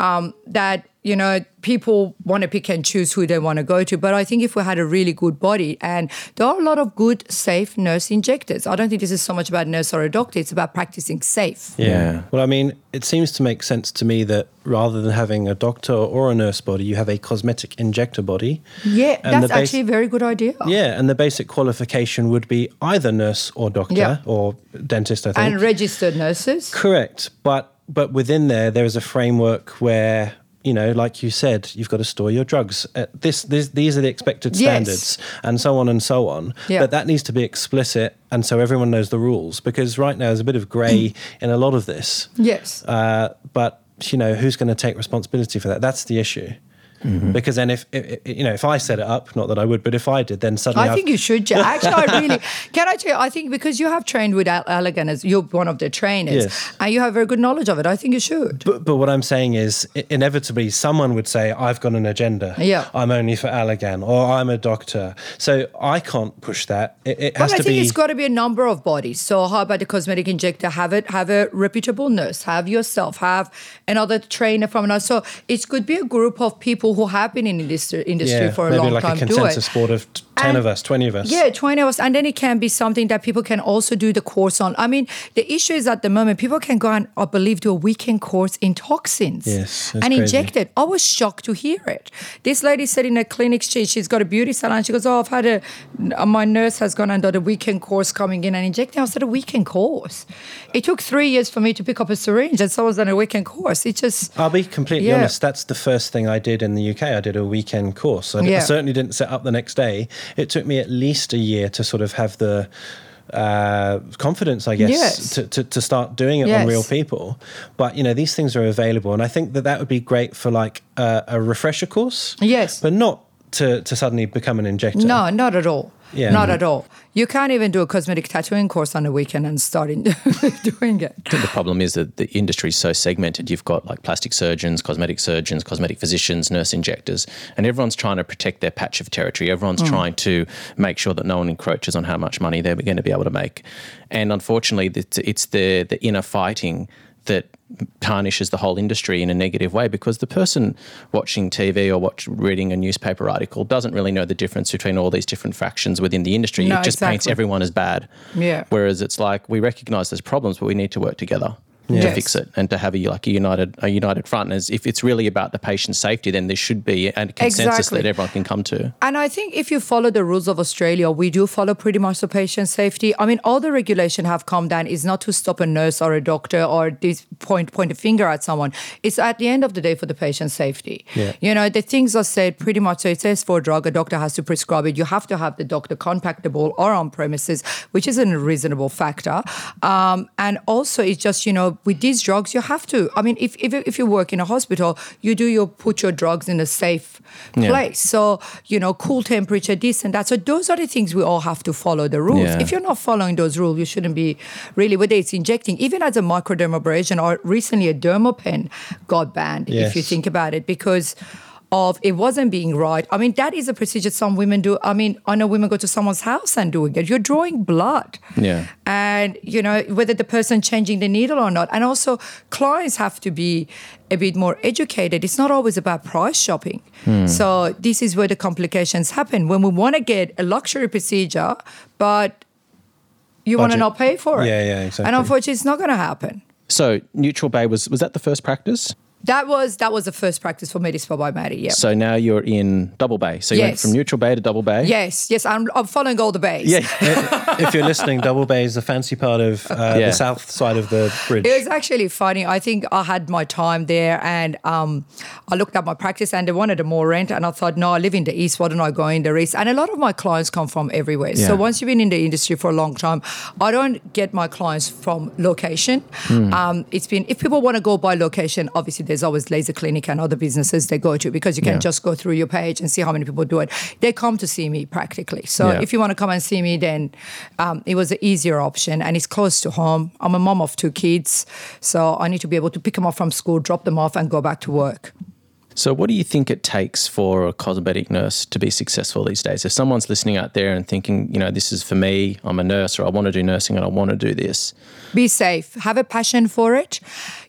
um, that you know, people want to pick and choose who they want to go to. But I think if we had a really good body, and there are a lot of good, safe nurse injectors. I don't think this is so much about nurse or a doctor, it's about practicing safe. Yeah. Well, I mean, it seems to make sense to me that rather than having a doctor or a nurse body, you have a cosmetic injector body. Yeah, And that's the base- actually a very good idea. Yeah, and the basic qualification would be either nurse or doctor Yeah. or dentist, I think. And registered nurses. Correct, but but within there, there is a framework where you know, like you said, you've got to store your drugs. Uh, this, this, these are the expected Yes. standards, and so on and so on. Yeah. But that needs to be explicit, and so everyone knows the rules. Because right now, there's a bit of grey in a lot of this. Yes. Uh, but you know, who's going to take responsibility for that? That's the issue. Mm-hmm. Because then, if, if you know, if I set it up, not that I would, but if I did, then suddenly I I've- think you should, Jack. Actually, I really can. I tell you, I think because you have trained with Al- Allergan as you're one of the trainers, Yes. and you have very good knowledge of it. I think you should. But, but what I'm saying is, inevitably, someone would say, "I've got an agenda. Yeah. I'm only for Allergan, or I'm a doctor." So I can't push that. It, it has But I think be. it's got to be a number of bodies. So how about the cosmetic injector? Have it, have a reputable nurse. Have yourself. Have another trainer from another. So it could be a group of people who have been in this industry yeah, for a long like time. a do it. consensus board of t- ten And- of us, twenty of us. Yeah, 20 of us And then it can be something that people can also do the course on. I mean, the issue is at the moment, people can go and, I believe, do a weekend course in toxins Yes, and crazy. inject it. I was shocked to hear it. This lady said in a clinic, she, she's got a beauty salon. She goes, Oh, I've had a, uh, my nurse has gone and done a weekend course coming in and injecting. I said, A weekend course? It took three years for me to pick up a syringe and someone's done a weekend course. It just, I'll be completely Yeah. honest. That's the first thing I did in the UK. I did a weekend course. I, d- I Yeah. certainly didn't set up the next day. It took me at least a year to sort of have the uh, confidence, I guess, Yes. to, to, to start doing it Yes. on real people. But you know, these things are available, and I think that that would be great for like uh, a refresher course. Yes. but not to to suddenly become an injector. No, not at all. Yeah. Not at all. You can't even do a cosmetic tattooing course on a weekend and start in doing it. The problem is that the industry is so segmented. You've got like plastic surgeons, cosmetic surgeons, cosmetic physicians, nurse injectors, and everyone's trying to protect their patch of territory. Everyone's mm. trying to make sure that no one encroaches on how much money they're going to be able to make. And unfortunately, it's, it's the the inner fighting that tarnishes the whole industry in a negative way because the person watching TV or watch, reading a newspaper article doesn't really know the difference between all these different factions within the industry. No, it just paints everyone as bad. Yeah. Whereas it's like we recognize there's problems, but we need to work together. To Yes. fix it and to have a like a united a united front. As if it's really about the patient's safety, then there should be a consensus Exactly. that everyone can come to. And I think if you follow the rules of Australia, we do follow pretty much the patient safety. I mean, all the regulation have come down is not to stop a nurse or a doctor or this point point a finger at someone. It's at the end of the day for the patient safety. Yeah. You know, the things are said pretty much. So it says for a drug, a doctor has to prescribe it. You have to have the doctor contactable or on premises, which is a reasonable factor. Um, and also, it's just you know, with these drugs, you have to. I mean, if if, if you work in a hospital, you do your put your drugs in a safe Yeah. place. So, you know, cool temperature, this and that. So those are the things we all have to follow the rules. Yeah. If you're not following those rules, you shouldn't be really, whether it's injecting, even as a microdermabrasion or recently a dermapen got banned, if you think about it, because of it wasn't being right. I mean, that is a procedure some women do. I mean, I know women go to someone's house and doing it. You're drawing blood. Yeah. And, you know, whether the person changing the needle or not. And also, clients have to be a bit more educated. It's not always about price shopping. Hmm. So, this is where the complications happen when we want to get a luxury procedure, but you want to not pay for it. Yeah, yeah, exactly. And unfortunately, it's not going to happen. So Neutral Bay was was that the first practice? That was that was the first practice for me to Medispa by Matty. Yeah. So now you're in Double Bay. So you went from Neutral Bay to Double Bay. yes, yes, I'm, I'm following all the bays. Yeah. if you're listening, Double Bay is the fancy part of uh, Yeah. the south side of the bridge. It was actually funny. I think I had my time there and um, I looked at my practice and they wanted a more rent. And I thought, no, I live in the East. Why don't I go in the East? And a lot of my clients come from everywhere. Yeah. So once you've been in the industry for a long time, I don't get my clients from location. Hmm. Um, it's been, if people want to go by location, obviously there's always Laser Clinic and other businesses they go to because you can Yeah. just go through your page and see how many people do it. They come to see me practically. So Yeah. if you want to come and see me, then um, it was an easier option and it's close to home. I'm a mom of two kids, so I need to be able to pick them up from school, drop them off, and go back to work. So, what do you think it takes for a cosmetic nurse to be successful these days? If someone's listening out there and thinking, you know, this is for me, I'm a nurse, or I want to do nursing and I want to do this, Be safe, have a passion for it.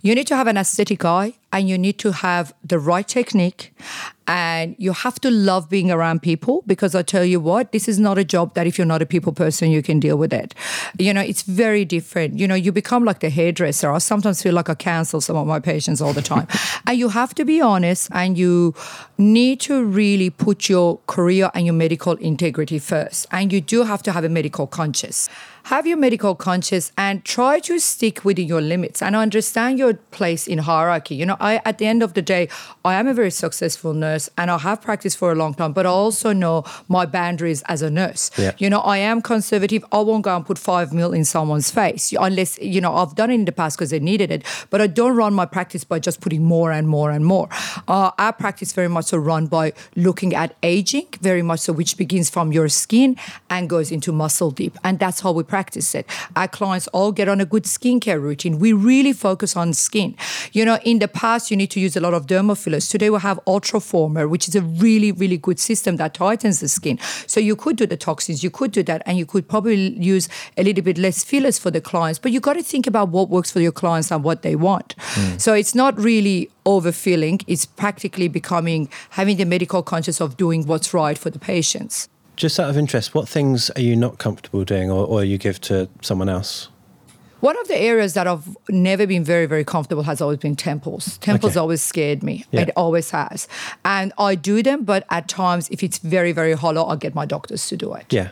You need to have an aesthetic eye and you need to have the right technique and you have to love being around people because I tell you what, this is not a job that if you're not a people person, you can deal with it. You know, it's very different. You know, you become like the hairdresser. I sometimes feel like I cancel some of my patients all the time. and you have to be honest and you need to really put your career and your medical integrity first. And you do have to have a medical conscious have your medical conscience and try to stick within your limits and understand your place in hierarchy. You know, I at the end of the day, I am a very successful nurse and I have practiced for a long time, but I also know my boundaries as a nurse. Yeah. You know, I am conservative. I won't go and put five mil in someone's face unless, you know, I've done it in the past because they needed it, but I don't run my practice by just putting more and more and more. Uh, our practice very much so run by looking at aging, very much so, which begins from your skin and goes into muscle deep. And that's how we practice it. Our clients all get on a good skincare routine. We really focus on skin. You know, in the past, you need to use a lot of dermal fillers. Today, we have Ultraformer, which is a really, really good system that tightens the skin. So you could do the toxins, you could do that, and you could probably use a little bit less fillers for the clients. But you got to think about what works for your clients and what they want. Hmm. So it's not really overfilling, it's practically becoming having the medical conscious of doing what's right for the patients. Just out of interest, what things are you not comfortable doing or, or you give to someone else? One of the areas that I've never been very, very comfortable has always been temples. Temples Okay. always scared me. Yeah. It always has. And I do them, but at times, if it's very, very hollow, I get my doctors to do it. Yeah.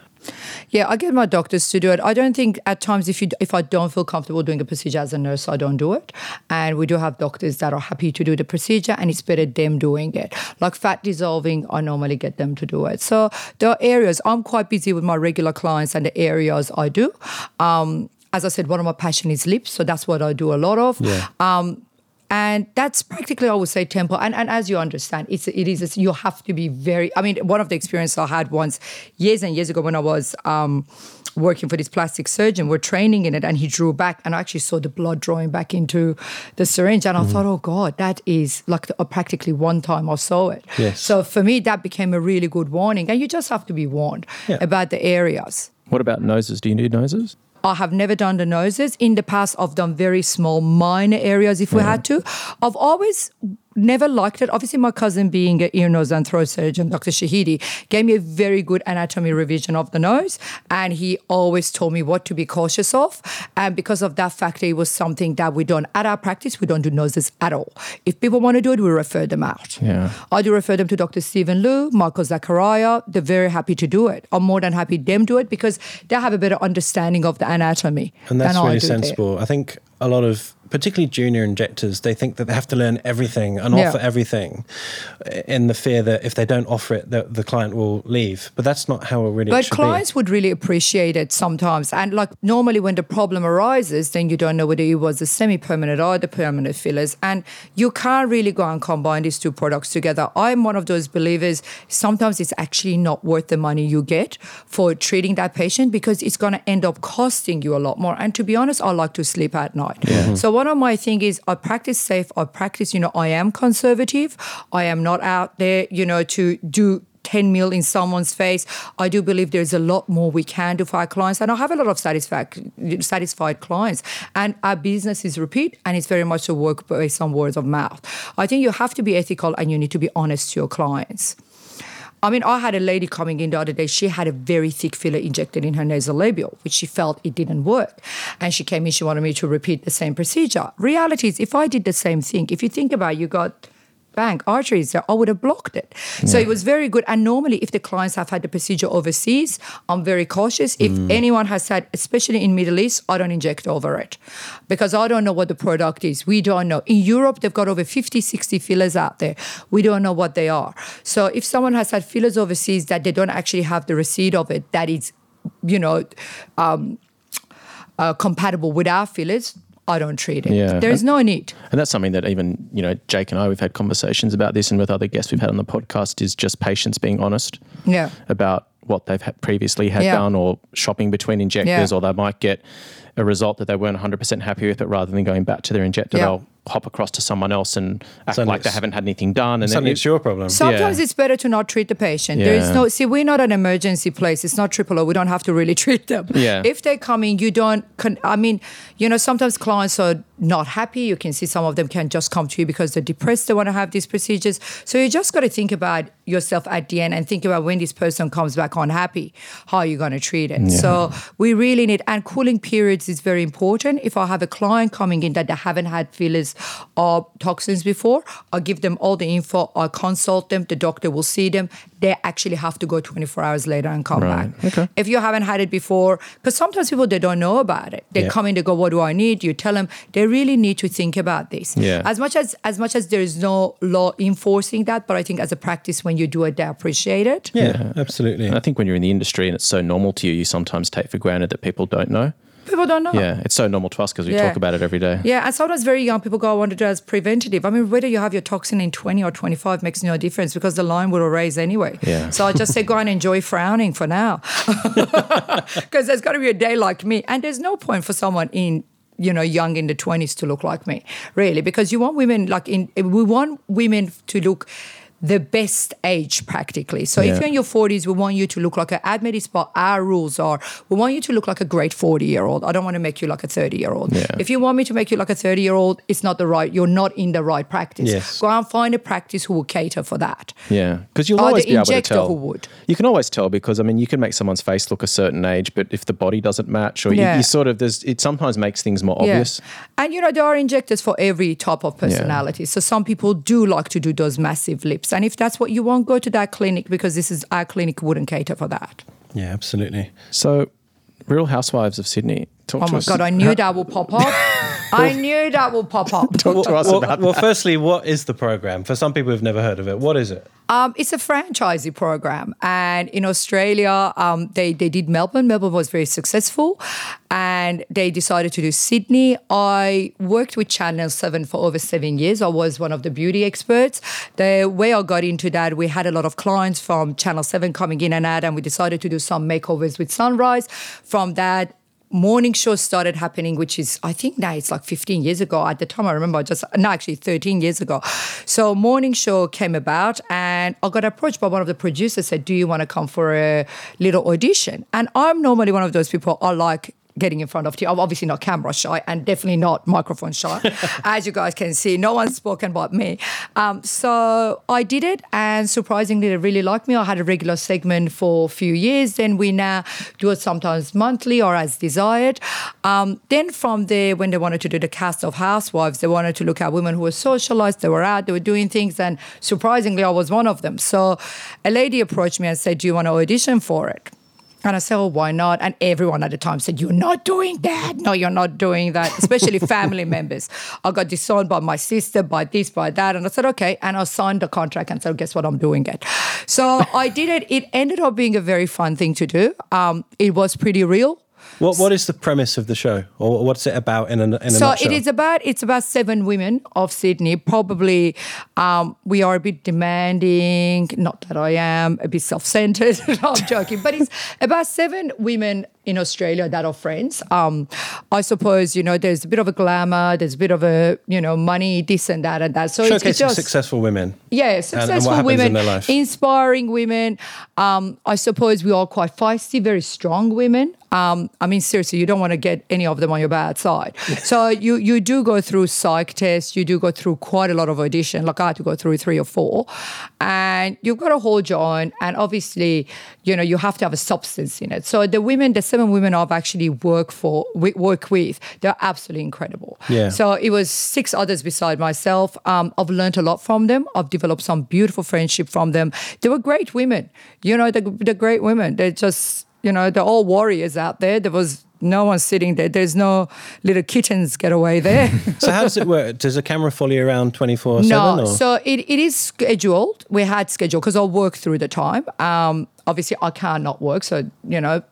Yeah, I get my doctors to do it. I don't think at times if you if I don't feel comfortable doing a procedure as a nurse, I don't do it. And we do have doctors that are happy to do the procedure, and it's better them doing it. Like fat dissolving, I normally get them to do it. So there are areas I'm quite busy with my regular clients and the areas I do. Um, as I said, one of my passion is lips, so that's what I do a lot of. Yeah. And that's practically I would say temple. And and as you understand, it's it is you have to be very. I mean, one of the experiences I had once years and years ago when I was. Um, working for this plastic surgeon, we're training in it, and he drew back, and I actually saw the blood drawing back into the syringe, and I Mm-hmm. thought, oh god, that is like the, uh, practically one time I saw it. Yes. So for me, that became a really good warning, and you just have to be warned Yeah. about the areas. What about noses? Do you need noses? I have never done the noses. In the past, I've done very small, minor areas if we had to. I've always never liked it. Obviously, my cousin, being an ear, nose, and throat surgeon, Dr. Shahidi, gave me a very good anatomy revision of the nose. And he always told me what to be cautious of. And because of that factor, it was something that we don't, at our practice, we don't do noses at all. If people want to do it, we refer them out. Yeah. I do refer them to Dr. Stephen Liu, Marco Zachariah. They're very happy to do it. I'm more than happy them do it because they have a better understanding of the anatomy. And that's really do there. sensible. I think a lot of, particularly junior injectors, they think that they have to learn everything and Yeah. offer everything in the fear that if they don't offer it, the, the client will leave. But that's not how it really But should clients would really appreciate it sometimes. And like normally when the problem arises, then you don't know whether it was the semi-permanent or the permanent fillers. And you can't really go and combine these two products together. I'm one of those believers, sometimes it's actually not worth the money you get for treating that patient because it's going to end up costing you a lot more. And to be honest, I like to sleep at night. So one of my thing is I practice safe. I practice, you know, I am conservative. I am not out there, you know, to do 10 mil in someone's face. I do believe there's a lot more we can do for our clients. And I have a lot of satisfied, satisfied clients. And our business is repeat and it's very much a work based on words of mouth. I think you have to be ethical and you need to be honest to your clients. I mean, I had a lady coming in the other day. She had a very thick filler injected in her nasal labial, which she felt it didn't work. And she came in, she wanted me to repeat the same procedure. Reality is, if I did the same thing, if you think about it, you got bang arteries there, I would have blocked it. So it was very good. And normally, if the clients have had the procedure overseas, I'm very cautious. If anyone has said, especially in Middle East, I don't inject over it because I don't know what the product is. We don't know. In Europe, they've got over 50, 60 fillers out there. We don't know what they are. So if someone has had fillers overseas that they don't actually have the receipt of it, that is, you know, um, uh, compatible with our fillers, I don't treat it. Yeah. There's no need. And that's something that even, you know, Jake and I, we've had conversations about this and with other guests we've had on the podcast is just patients being honest Yeah. about what they've had previously had Yeah. done or shopping between injectors Yeah. or they might get a result that they weren't 100% happy with, but rather than going back to their injector, Yeah. they'll hop across to someone else and act Suddenly like they haven't had anything done. And then it's your problem. Sometimes Yeah. it's better to not treat the patient. There is no see, we're not an emergency place. It's not triple O. We don't have to really treat them. Yeah. If they come in, you don't. Con- I mean, you know, sometimes clients are not happy. You can see some of them can just come to you because they're depressed. They want to have these procedures. So you just got to think about yourself at the end and think about when this person comes back unhappy, how are you going to treat it? So we really need and cooling periods is very important. If I have a client coming in that they haven't had fillers or uh, toxins before, I give them all the info. I consult them. The doctor will see them. They actually have to go 24 hours later and come Right. back. Okay. If you haven't had it before, because sometimes people they don't know about it. They Yeah. come in, they go, "What do I need?" You tell them. They really need to think about this. Yeah. As much as as much as there is no law enforcing that, but I think as a practice, when you do it, they appreciate it. yeah, absolutely. and I think when you're in the industry and it's so normal to you, you sometimes take for granted that people don't know. People don't know. Yeah, it's so normal to us because we Yeah. talk about it every day. Yeah, and sometimes very young people go, I want to do it as preventative. I mean, whether you have your toxin in 20 or 25 makes no difference because the line will erase anyway. Yeah. So I just say, go and enjoy frowning for now. Because there's got to be a day like me. And there's no point for someone in, you know, young in the 20s to look like me, really, because you want women like in, we want women to look the best age practically. So Yeah. if you're in your 40s, we want you to look like a admitted spot. Our rules are we want you to look like a great 40 year old. I don't want to make you like a 30 year old. Yeah. If you want me to make you like a 30 year old, it's not the right, you're not in the right practice. Yes. Go and find a practice who will cater for that. Yeah, because you'll Or always be able to tell. who would. You can always tell because I mean, you can make someone's face look a certain age, but if the body doesn't match, or you, Yeah. you sort of there's it sometimes makes things more obvious. And you know, there are injectors for every type of personality. So some people do like to do those massive lips. And if that's what you want, go to that clinic because this is our clinic wouldn't cater for that. yeah, absolutely. So, Real Housewives of Sydney. Talk Oh to my us. God, I knew that would pop up. I knew that would pop up. Talk to us well, about well that. firstly, what is the program? For some people who've never heard of it, what is it? Um, it's a franchisee program, and in Australia, um, they they did Melbourne. Melbourne was very successful, and they decided to do Sydney. I worked with Channel Seven for over seven years. I was one of the beauty experts. The way I got into that, we had a lot of clients from Channel Seven coming in and out, and we decided to do some makeovers with Sunrise. From that, morning shows started happening, which is, I think now it's like 15 years ago. At the time, I remember just, no, actually 13 years ago. So morning show came about and I got approached by one of the producers said, do you want to come for a little audition? And I'm normally one of those people, I like getting in front of you. I'm obviously not camera shy and definitely not microphone shy. As you guys can see, no one's spoken about me. Um, so I did it, and surprisingly, they really liked me. I had a regular segment for a few years. Then we now do it sometimes monthly or as desired. Um, then from there, when they wanted to do the cast of Housewives, they wanted to look at women who were socialized, they were out, they were doing things, and surprisingly, I was one of them. So a lady approached me and said, "Do you want to audition for it?" And I said, oh, why not? And everyone at the time said, you're not doing that. No, you're not doing that, especially family members. I got disowned by my sister, by this, by that. And I said, okay. And I signed the contract and said, guess what? I'm doing it. So I did it. It ended up being a very fun thing to do. Um, it was pretty real. What What is the premise of the show, or what's it about in a, in a so nutshell? it is about it's about seven women of Sydney. Probably um, we are a bit demanding. Not that I am a bit self-centered. no, I'm joking, but it's about seven women in Australia that are friends. Um, I suppose you know there's a bit of a glamour, there's a bit of a you know money, this and that and that. So it's Showcasing just successful women. yeah, and successful happens women, in inspiring women. Um, I suppose we are quite feisty, very strong women. Um, I mean, seriously, you don't want to get any of them on your bad side. so you you do go through psych tests. You do go through quite a lot of audition. Like I had to go through three or four, and you've got to hold your own. And obviously, you know, you have to have a substance in it. So the women, the seven women I've actually worked for, work with, they're absolutely incredible. Yeah. So it was six others beside myself. Um, I've learned a lot from them. I've developed some beautiful friendship from them. They were great women. You know, they're, they're great women. They're just, you know, they're all warriors out there. There was no one sitting there. There's no little kittens get away there. So how does it work? Does a camera follow you around twenty four seven? No, so it, it is scheduled. We had scheduled because I'll work through the time. Um, obviously, I can't not work, so you know.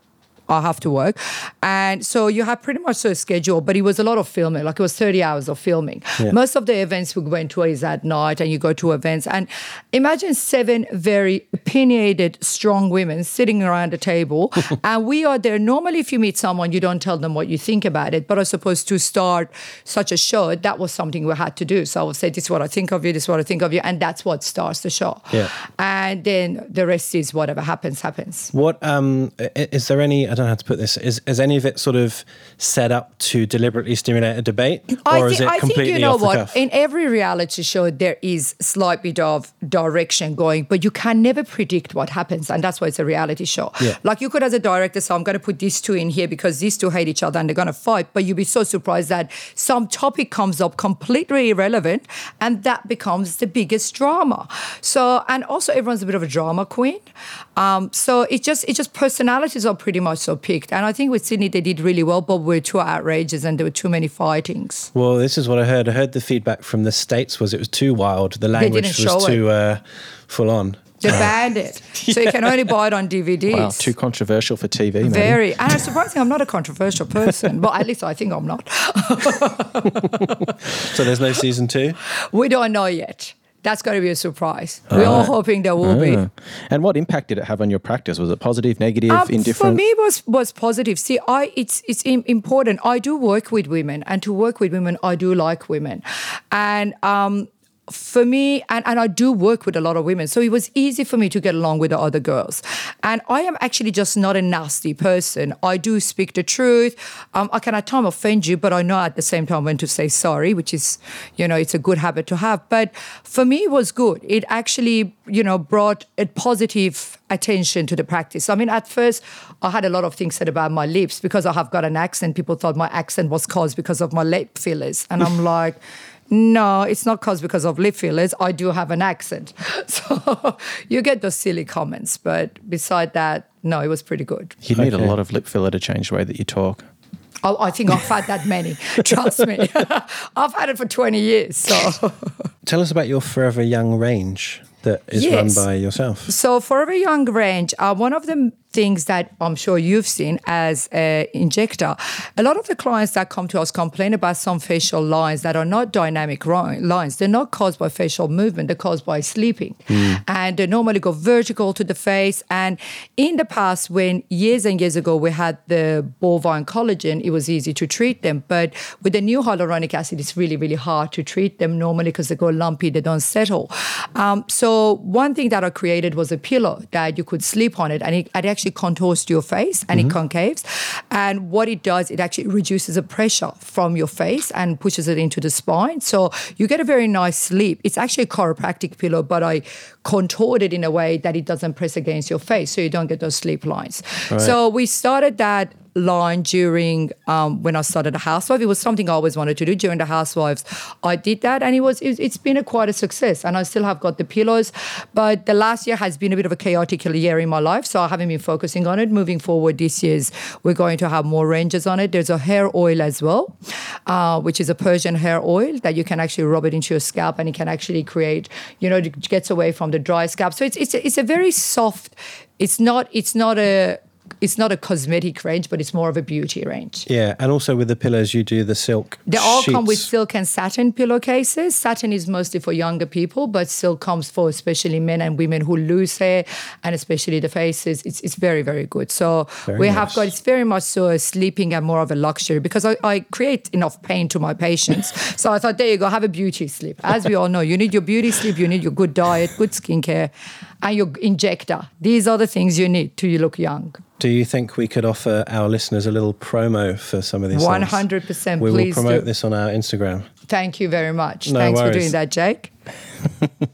I have to work, and so you have pretty much a schedule. But it was a lot of filming, like it was thirty hours of filming. Most of the events we went to is at night, and you go to events. And imagine seven very opinionated, strong women sitting around a table, and we are there. Normally, if you meet someone, you don't tell them what you think about it. But I suppose to start such a show, that was something we had to do. So I would say, "This is what I think of you. This is what I think of you," and that's what starts the show. Yeah. And then the rest is whatever happens, happens. What um is there any? I don't know how to put this. Is is any of it sort of set up to deliberately stimulate a debate, or I, is it I completely think you know off the what. cuff? In every reality show, there is slight bit of direction going, but you can never predict what happens, and that's why it's a reality show. Yeah. Like you could, as a director, say, "I'm going to put these two in here because these two hate each other and they're going to fight," but you'd be so surprised that some topic comes up completely irrelevant, and that becomes the biggest drama. So, and also everyone's a bit of a drama queen. Um, so it just it just personalities are pretty much so picked, and I think with Sydney they did really well, but we're too outrageous and there were too many fightings. Well, this is what I heard. I heard the feedback from the states was it was too wild. The language was too uh, full on. They banned it. So you can only buy it on DVDs. Wow, too controversial for TV. maybe. Very. And it's surprising I'm not a controversial person, but at least I think I'm not. So there's no season two. We don't know yet. That's going to be a surprise. We're all hoping there will be. Ah. And what impact did it have on your practice? Was it positive, negative, Um, indifferent? For me, it was was positive. See, I it's it's important. I do work with women, and to work with women, I do like women, and um, for me, and, and I do work with a lot of women, so it was easy for me to get along with the other girls. And I am actually just not a nasty person. I do speak the truth. Um, I can at times offend you, but I know at the same time when to say sorry, which is, you know, it's a good habit to have. But for me, it was good. It actually, you know, brought a positive attention to the practice. I mean, at first, I had a lot of things said about my lips because I have got an accent. People thought my accent was caused because of my lip fillers. And I'm like, no, it's not caused because of lip fillers. I do have an accent. So you get those silly comments. But beside that, no, it was pretty good. You'd need Okay. a lot of lip filler to change the way that you talk. Oh, I think I've had that many. Trust me. I've had it for 20 years. So Tell us about your Forever Young range that is Yes. run by yourself. So Forever Young range, uh, one of the things that I'm sure you've seen as an injector, a lot of the clients that come to us complain about some facial lines that are not dynamic lines. They're not caused by facial movement, they're caused by sleeping. And they normally go vertical to the face. And in the past, when years and years ago we had the bovine collagen, it was easy to treat them. But with the new hyaluronic acid, it's really, really hard to treat them normally because they go lumpy, they don't settle. Um, so one thing that I created was a pillow that you could sleep on it and it, it actually contours to your face and it mm-hmm. concaves. And what it does, it actually reduces the pressure from your face and pushes it into the spine. So you get a very nice sleep. It's actually a chiropractic pillow, but I contoured it in a way that it doesn't press against your face so you don't get those sleep lines. So we started that line during um, when I started a housewife. It was something I always wanted to do during the housewives. I did that, and it was it, it's been a quite a success. And I still have got the pillows, but the last year has been a bit of a chaotic year in my life, so I haven't been focusing on it. Moving forward, this year's we're going to have more ranges on it. There's a hair oil as well, uh, which is a Persian hair oil that you can actually rub it into your scalp, and it can actually create, you know, it gets away from the dry scalp. So it's it's it's a very soft. It's not it's not a it's not a cosmetic range, but it's more of a beauty range. Yeah, and also with the pillows, you do the silk. They all come with silk and satin pillowcases. Satin is mostly for younger people, but silk comes for especially men and women who lose hair, and especially the faces. It's, it's very, very good. So Very we have got, it's very much so a sleeping and more of a luxury because I, I create enough pain to my patients. so I thought, there you go, have a beauty sleep. As we all know, you need your beauty sleep, you need your good diet, good skincare, and your injector. These are the things you need to look young. Do you think we could offer our listeners a little promo for some of these? 100%, We will promote do. this on our Instagram. Thank you very much. No Thanks for doing that, Jake.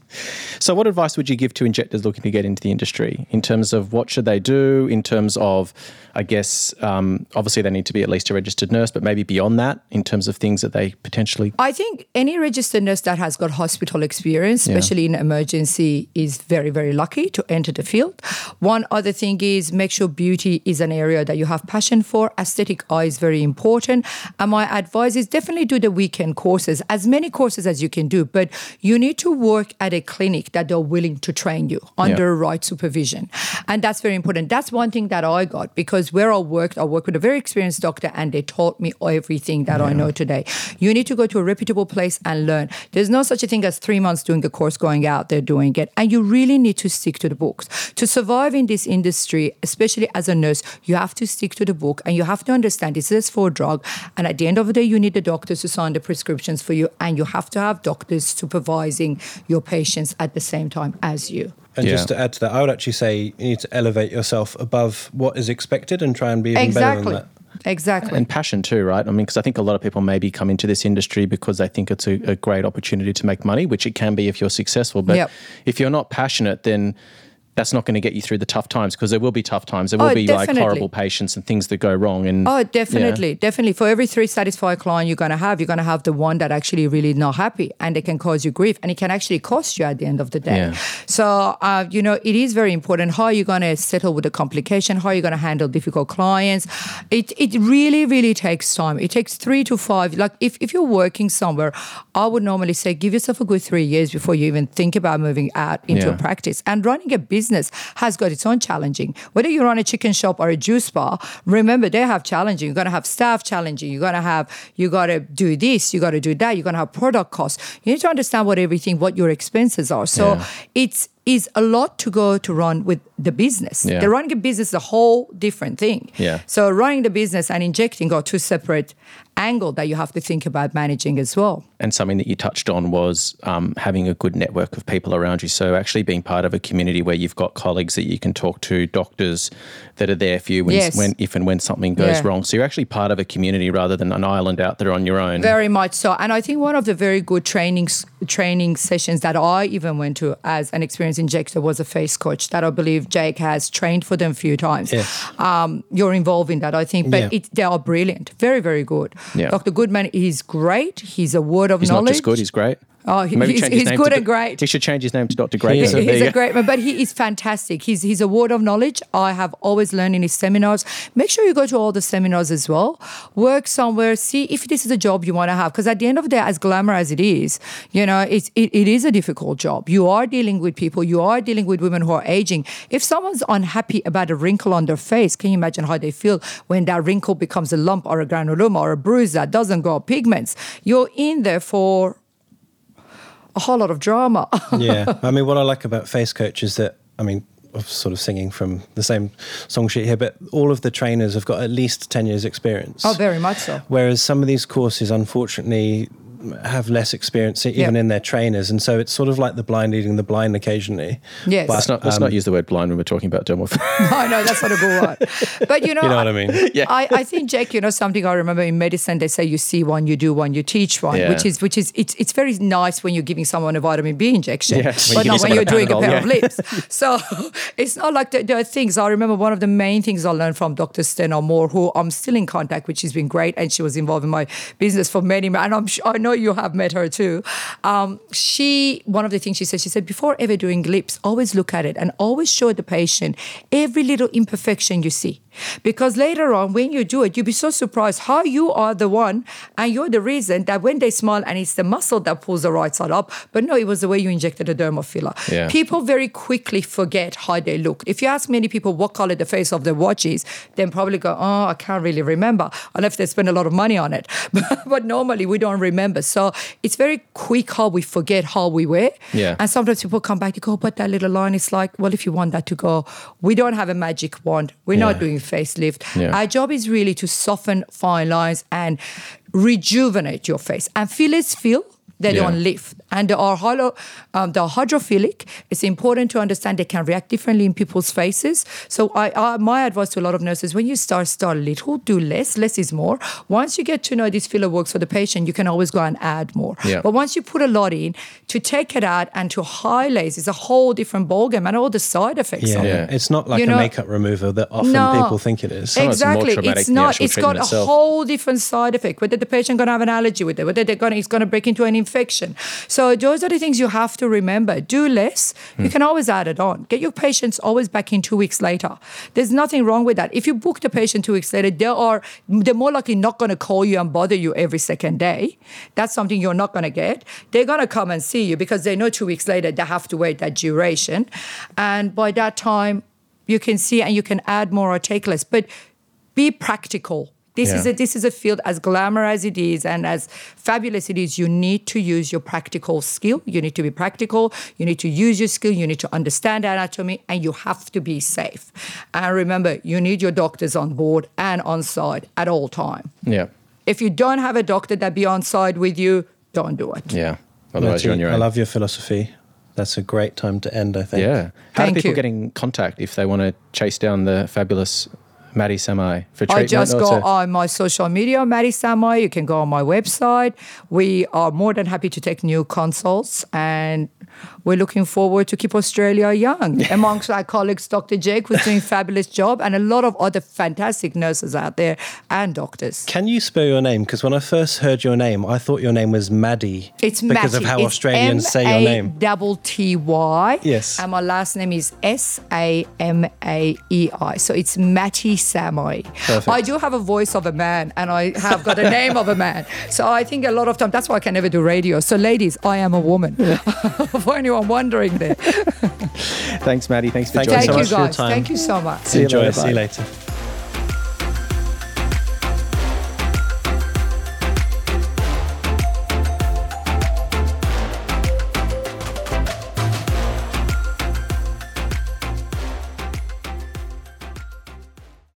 So, what advice would you give to injectors looking to get into the industry in terms of what should they do? In terms of, I guess, um, obviously they need to be at least a registered nurse, but maybe beyond that, in terms of things that they potentially. I think any registered nurse that has got hospital experience, Yeah. especially in emergency, is very, very lucky to enter the field. One other thing is make sure beauty is an area that you have passion for. Aesthetic eye is very important. And my advice is definitely do the weekend courses, as many courses as you can do, but you need to work at a clinic that they're willing to train you under right supervision. And that's very important. That's one thing that I got because where I worked, I worked with a very experienced doctor and they taught me everything that I know today. You need to go to a reputable place and learn. There's no such a thing as three months doing the course, going out there doing it. And you really need to stick to the books. To survive in this industry, especially as a nurse, you have to stick to the book and you have to understand this is for a drug. And at the end of the day, you need the doctors to sign the prescriptions for you. And you have to have doctors supervising your patients at the same time as you. And Yeah. just to add to that, I would actually say you need to elevate yourself above what is expected and try and be even better Exactly. than that. Exactly. And passion too, right? I mean, because I think a lot of people maybe come into this industry because they think it's a, a great opportunity to make money, which it can be if you're successful. But Yep. if you're not passionate, then that's not going to get you through the tough times because there will be tough times. There will Oh, be like horrible patients and things that go wrong. And Oh, definitely, definitely. For every three satisfied client you're gonna have, you're gonna have the one that actually really not happy, and they can cause you grief, and it can actually cost you at the end of the day. Yeah. So, uh, you know, it is very important. How you're you gonna settle with the complication? How are you gonna handle difficult clients? It it really really takes time. It takes three to five. Like if if you're working somewhere, I would normally say give yourself a good three years before you even think about moving out into Yeah. a practice. And running a business has got its own challenging. Whether you run a chicken shop or a juice bar, remember they have challenging. You're gonna have staff challenging. You're gonna have you gotta do this. You gotta do that. You're gonna have product costs. You need to understand what everything, what your expenses are. So Yeah. it's is a lot to go to run with the business. Yeah. The running a business is a whole different thing. Yeah. So running the business and injecting are two separate angle that you have to think about managing as well. and something that you touched on was um, having a good network of people around you. So actually being part of a community where you've got colleagues that you can talk to, doctors that are there for you when, Yes. when if and when something goes Yeah. wrong. So you're actually part of a community rather than an island out there on your own. Very much so. And I think one of the very good training training sessions that I even went to as an experienced injector was a face coach that I believe Jake has trained for them a few times. Yes. Um, you're involved in that, I think, but Yeah. it, they are brilliant, very, very good. Yeah. Dr. Goodman is great. He's a word of knowledge. He's not just good, he's great. Oh, he- he's, he's good to, and great. He should change his name to Dr. Great. So he's a great man, but he is fantastic. He's he's a word of knowledge. I have always learned in his seminars. Make sure you go to all the seminars as well. Work somewhere. See if this is a job you want to have. Because at the end of the day, as glamour as it is, you know, it's it, it is a difficult job. You are dealing with people. You are dealing with women who are aging. If someone's unhappy about a wrinkle on their face, can you imagine how they feel when that wrinkle becomes a lump or a granuloma or a bruise that doesn't go? Pigments. You're in there for a whole lot of drama. yeah. I mean, what I like about Face Coach is that, I mean, I'm sort of singing from the same song sheet here, but all of the trainers have got at least 10 years experience. oh, very much so. Whereas some of these courses, unfortunately, have less experience even Yeah. in their trainers. And so it's sort of like the blind leading the blind occasionally. Yes. But, Let's not, let's um, not use the word blind when we're talking about dermal. I know that's not a good one. But you know, You know what I mean? Yeah. I, I think Jack, you know something I remember in medicine they say you see one, you do one, you teach one, Yeah. which is which is it's it's very nice when you're giving someone a vitamin B injection, Yeah, when but not when you're doing a a pair of lips. So it's not like there, there are things. I remember one of the main things I learned from Dr. Stena Moore, who I'm still in contact with. She's been great, and she was involved in my business for many. And I'm su- I know you have met her too. Um, she one of the things she said, she said before ever doing lips, always look at it and always show the patient every little imperfection you see. Because later on, when you do it, you'll be so surprised how you are the one and you're the reason that when they smile and it's the muscle that pulls the right side up, but no, it was the way you injected a dermal filler. Yeah. People very quickly forget how they look. If you ask many people what color the face of their watch is, then probably go, oh, I can't really remember, unless they spend a lot of money on it. but normally we don't remember. So it's very quick how we forget how we were. Yeah. And sometimes people come back, they go, oh, but that little line is like, well, if you want that to go, we don't have a magic wand. We're not Yeah. doing facelift. Yeah. Our job is really to soften fine lines and rejuvenate your face. And fillers feel they Yeah. don't lift. And the are hollow, um, the hydrophilic, it's important to understand they can react differently in people's faces. So I, I, my advice to a lot of nurses, when you start, start little, do less. Less is more. Once you get to know this filler works for the patient, you can always go and add more. Yeah. But once you put a lot in, to take it out and to highlight is a whole different ballgame and all the side effects Yeah. of it. Yeah. It's not like You a know- makeup remover that often No. people think it is. Some of it's more Exactly. It's not. It's got treatment a whole different side effect. Whether the patient going to have an allergy with it, whether they're going, to it's going to break into an infection. So those are the things you have to remember. Do less. Hmm. You can always add it on. Get your patients always back in two weeks later. There's nothing wrong with that. If you book the patient two weeks later, they are they're more likely not going to call you and bother you every second day. That's something you're not going to get. They're going to come and see you because they know two weeks later they have to wait that duration, and by that time you can see and you can add more or take less. But be practical. This is a this is a field as glamour as it is and as fabulous it is. You need to use your practical skill. You need to be practical. You need to use your skill. You need to understand anatomy, and you have to be safe. And remember, you need your doctors on board and on side at all time. Yeah. If you don't have a doctor that be on side with you, don't do it. Yeah. Otherwise, Matty, you're on your own. I love your philosophy. That's a great time to end, I think. Yeah. How Thank do people you. get in contact if they want to chase down the fabulous Matty Samaei for I just go to- on my social media, Matty Samaei. You can go on my website. We are more than happy to take new consults and we're looking forward to keep Australia young. Amongst our colleagues, Dr. Jake was doing a fabulous job and a lot of other fantastic nurses out there and doctors. Can you spell your name? Because when I first heard your name, I thought your name was Maddie. It's because of how It's Australians say your name. Double T Y. Yes. And my last name is S A M A E I. So it's Matty Samaei. Perfect. I do have a voice of a man and I have got a name of a man. So I think a lot of time that's why I can never do radio. So ladies, I am a woman. For anyone wondering there. Thanks, Matty. Thanks for Thank joining so Thank much you for your guys. time. Thank you so much. See you later. See you later.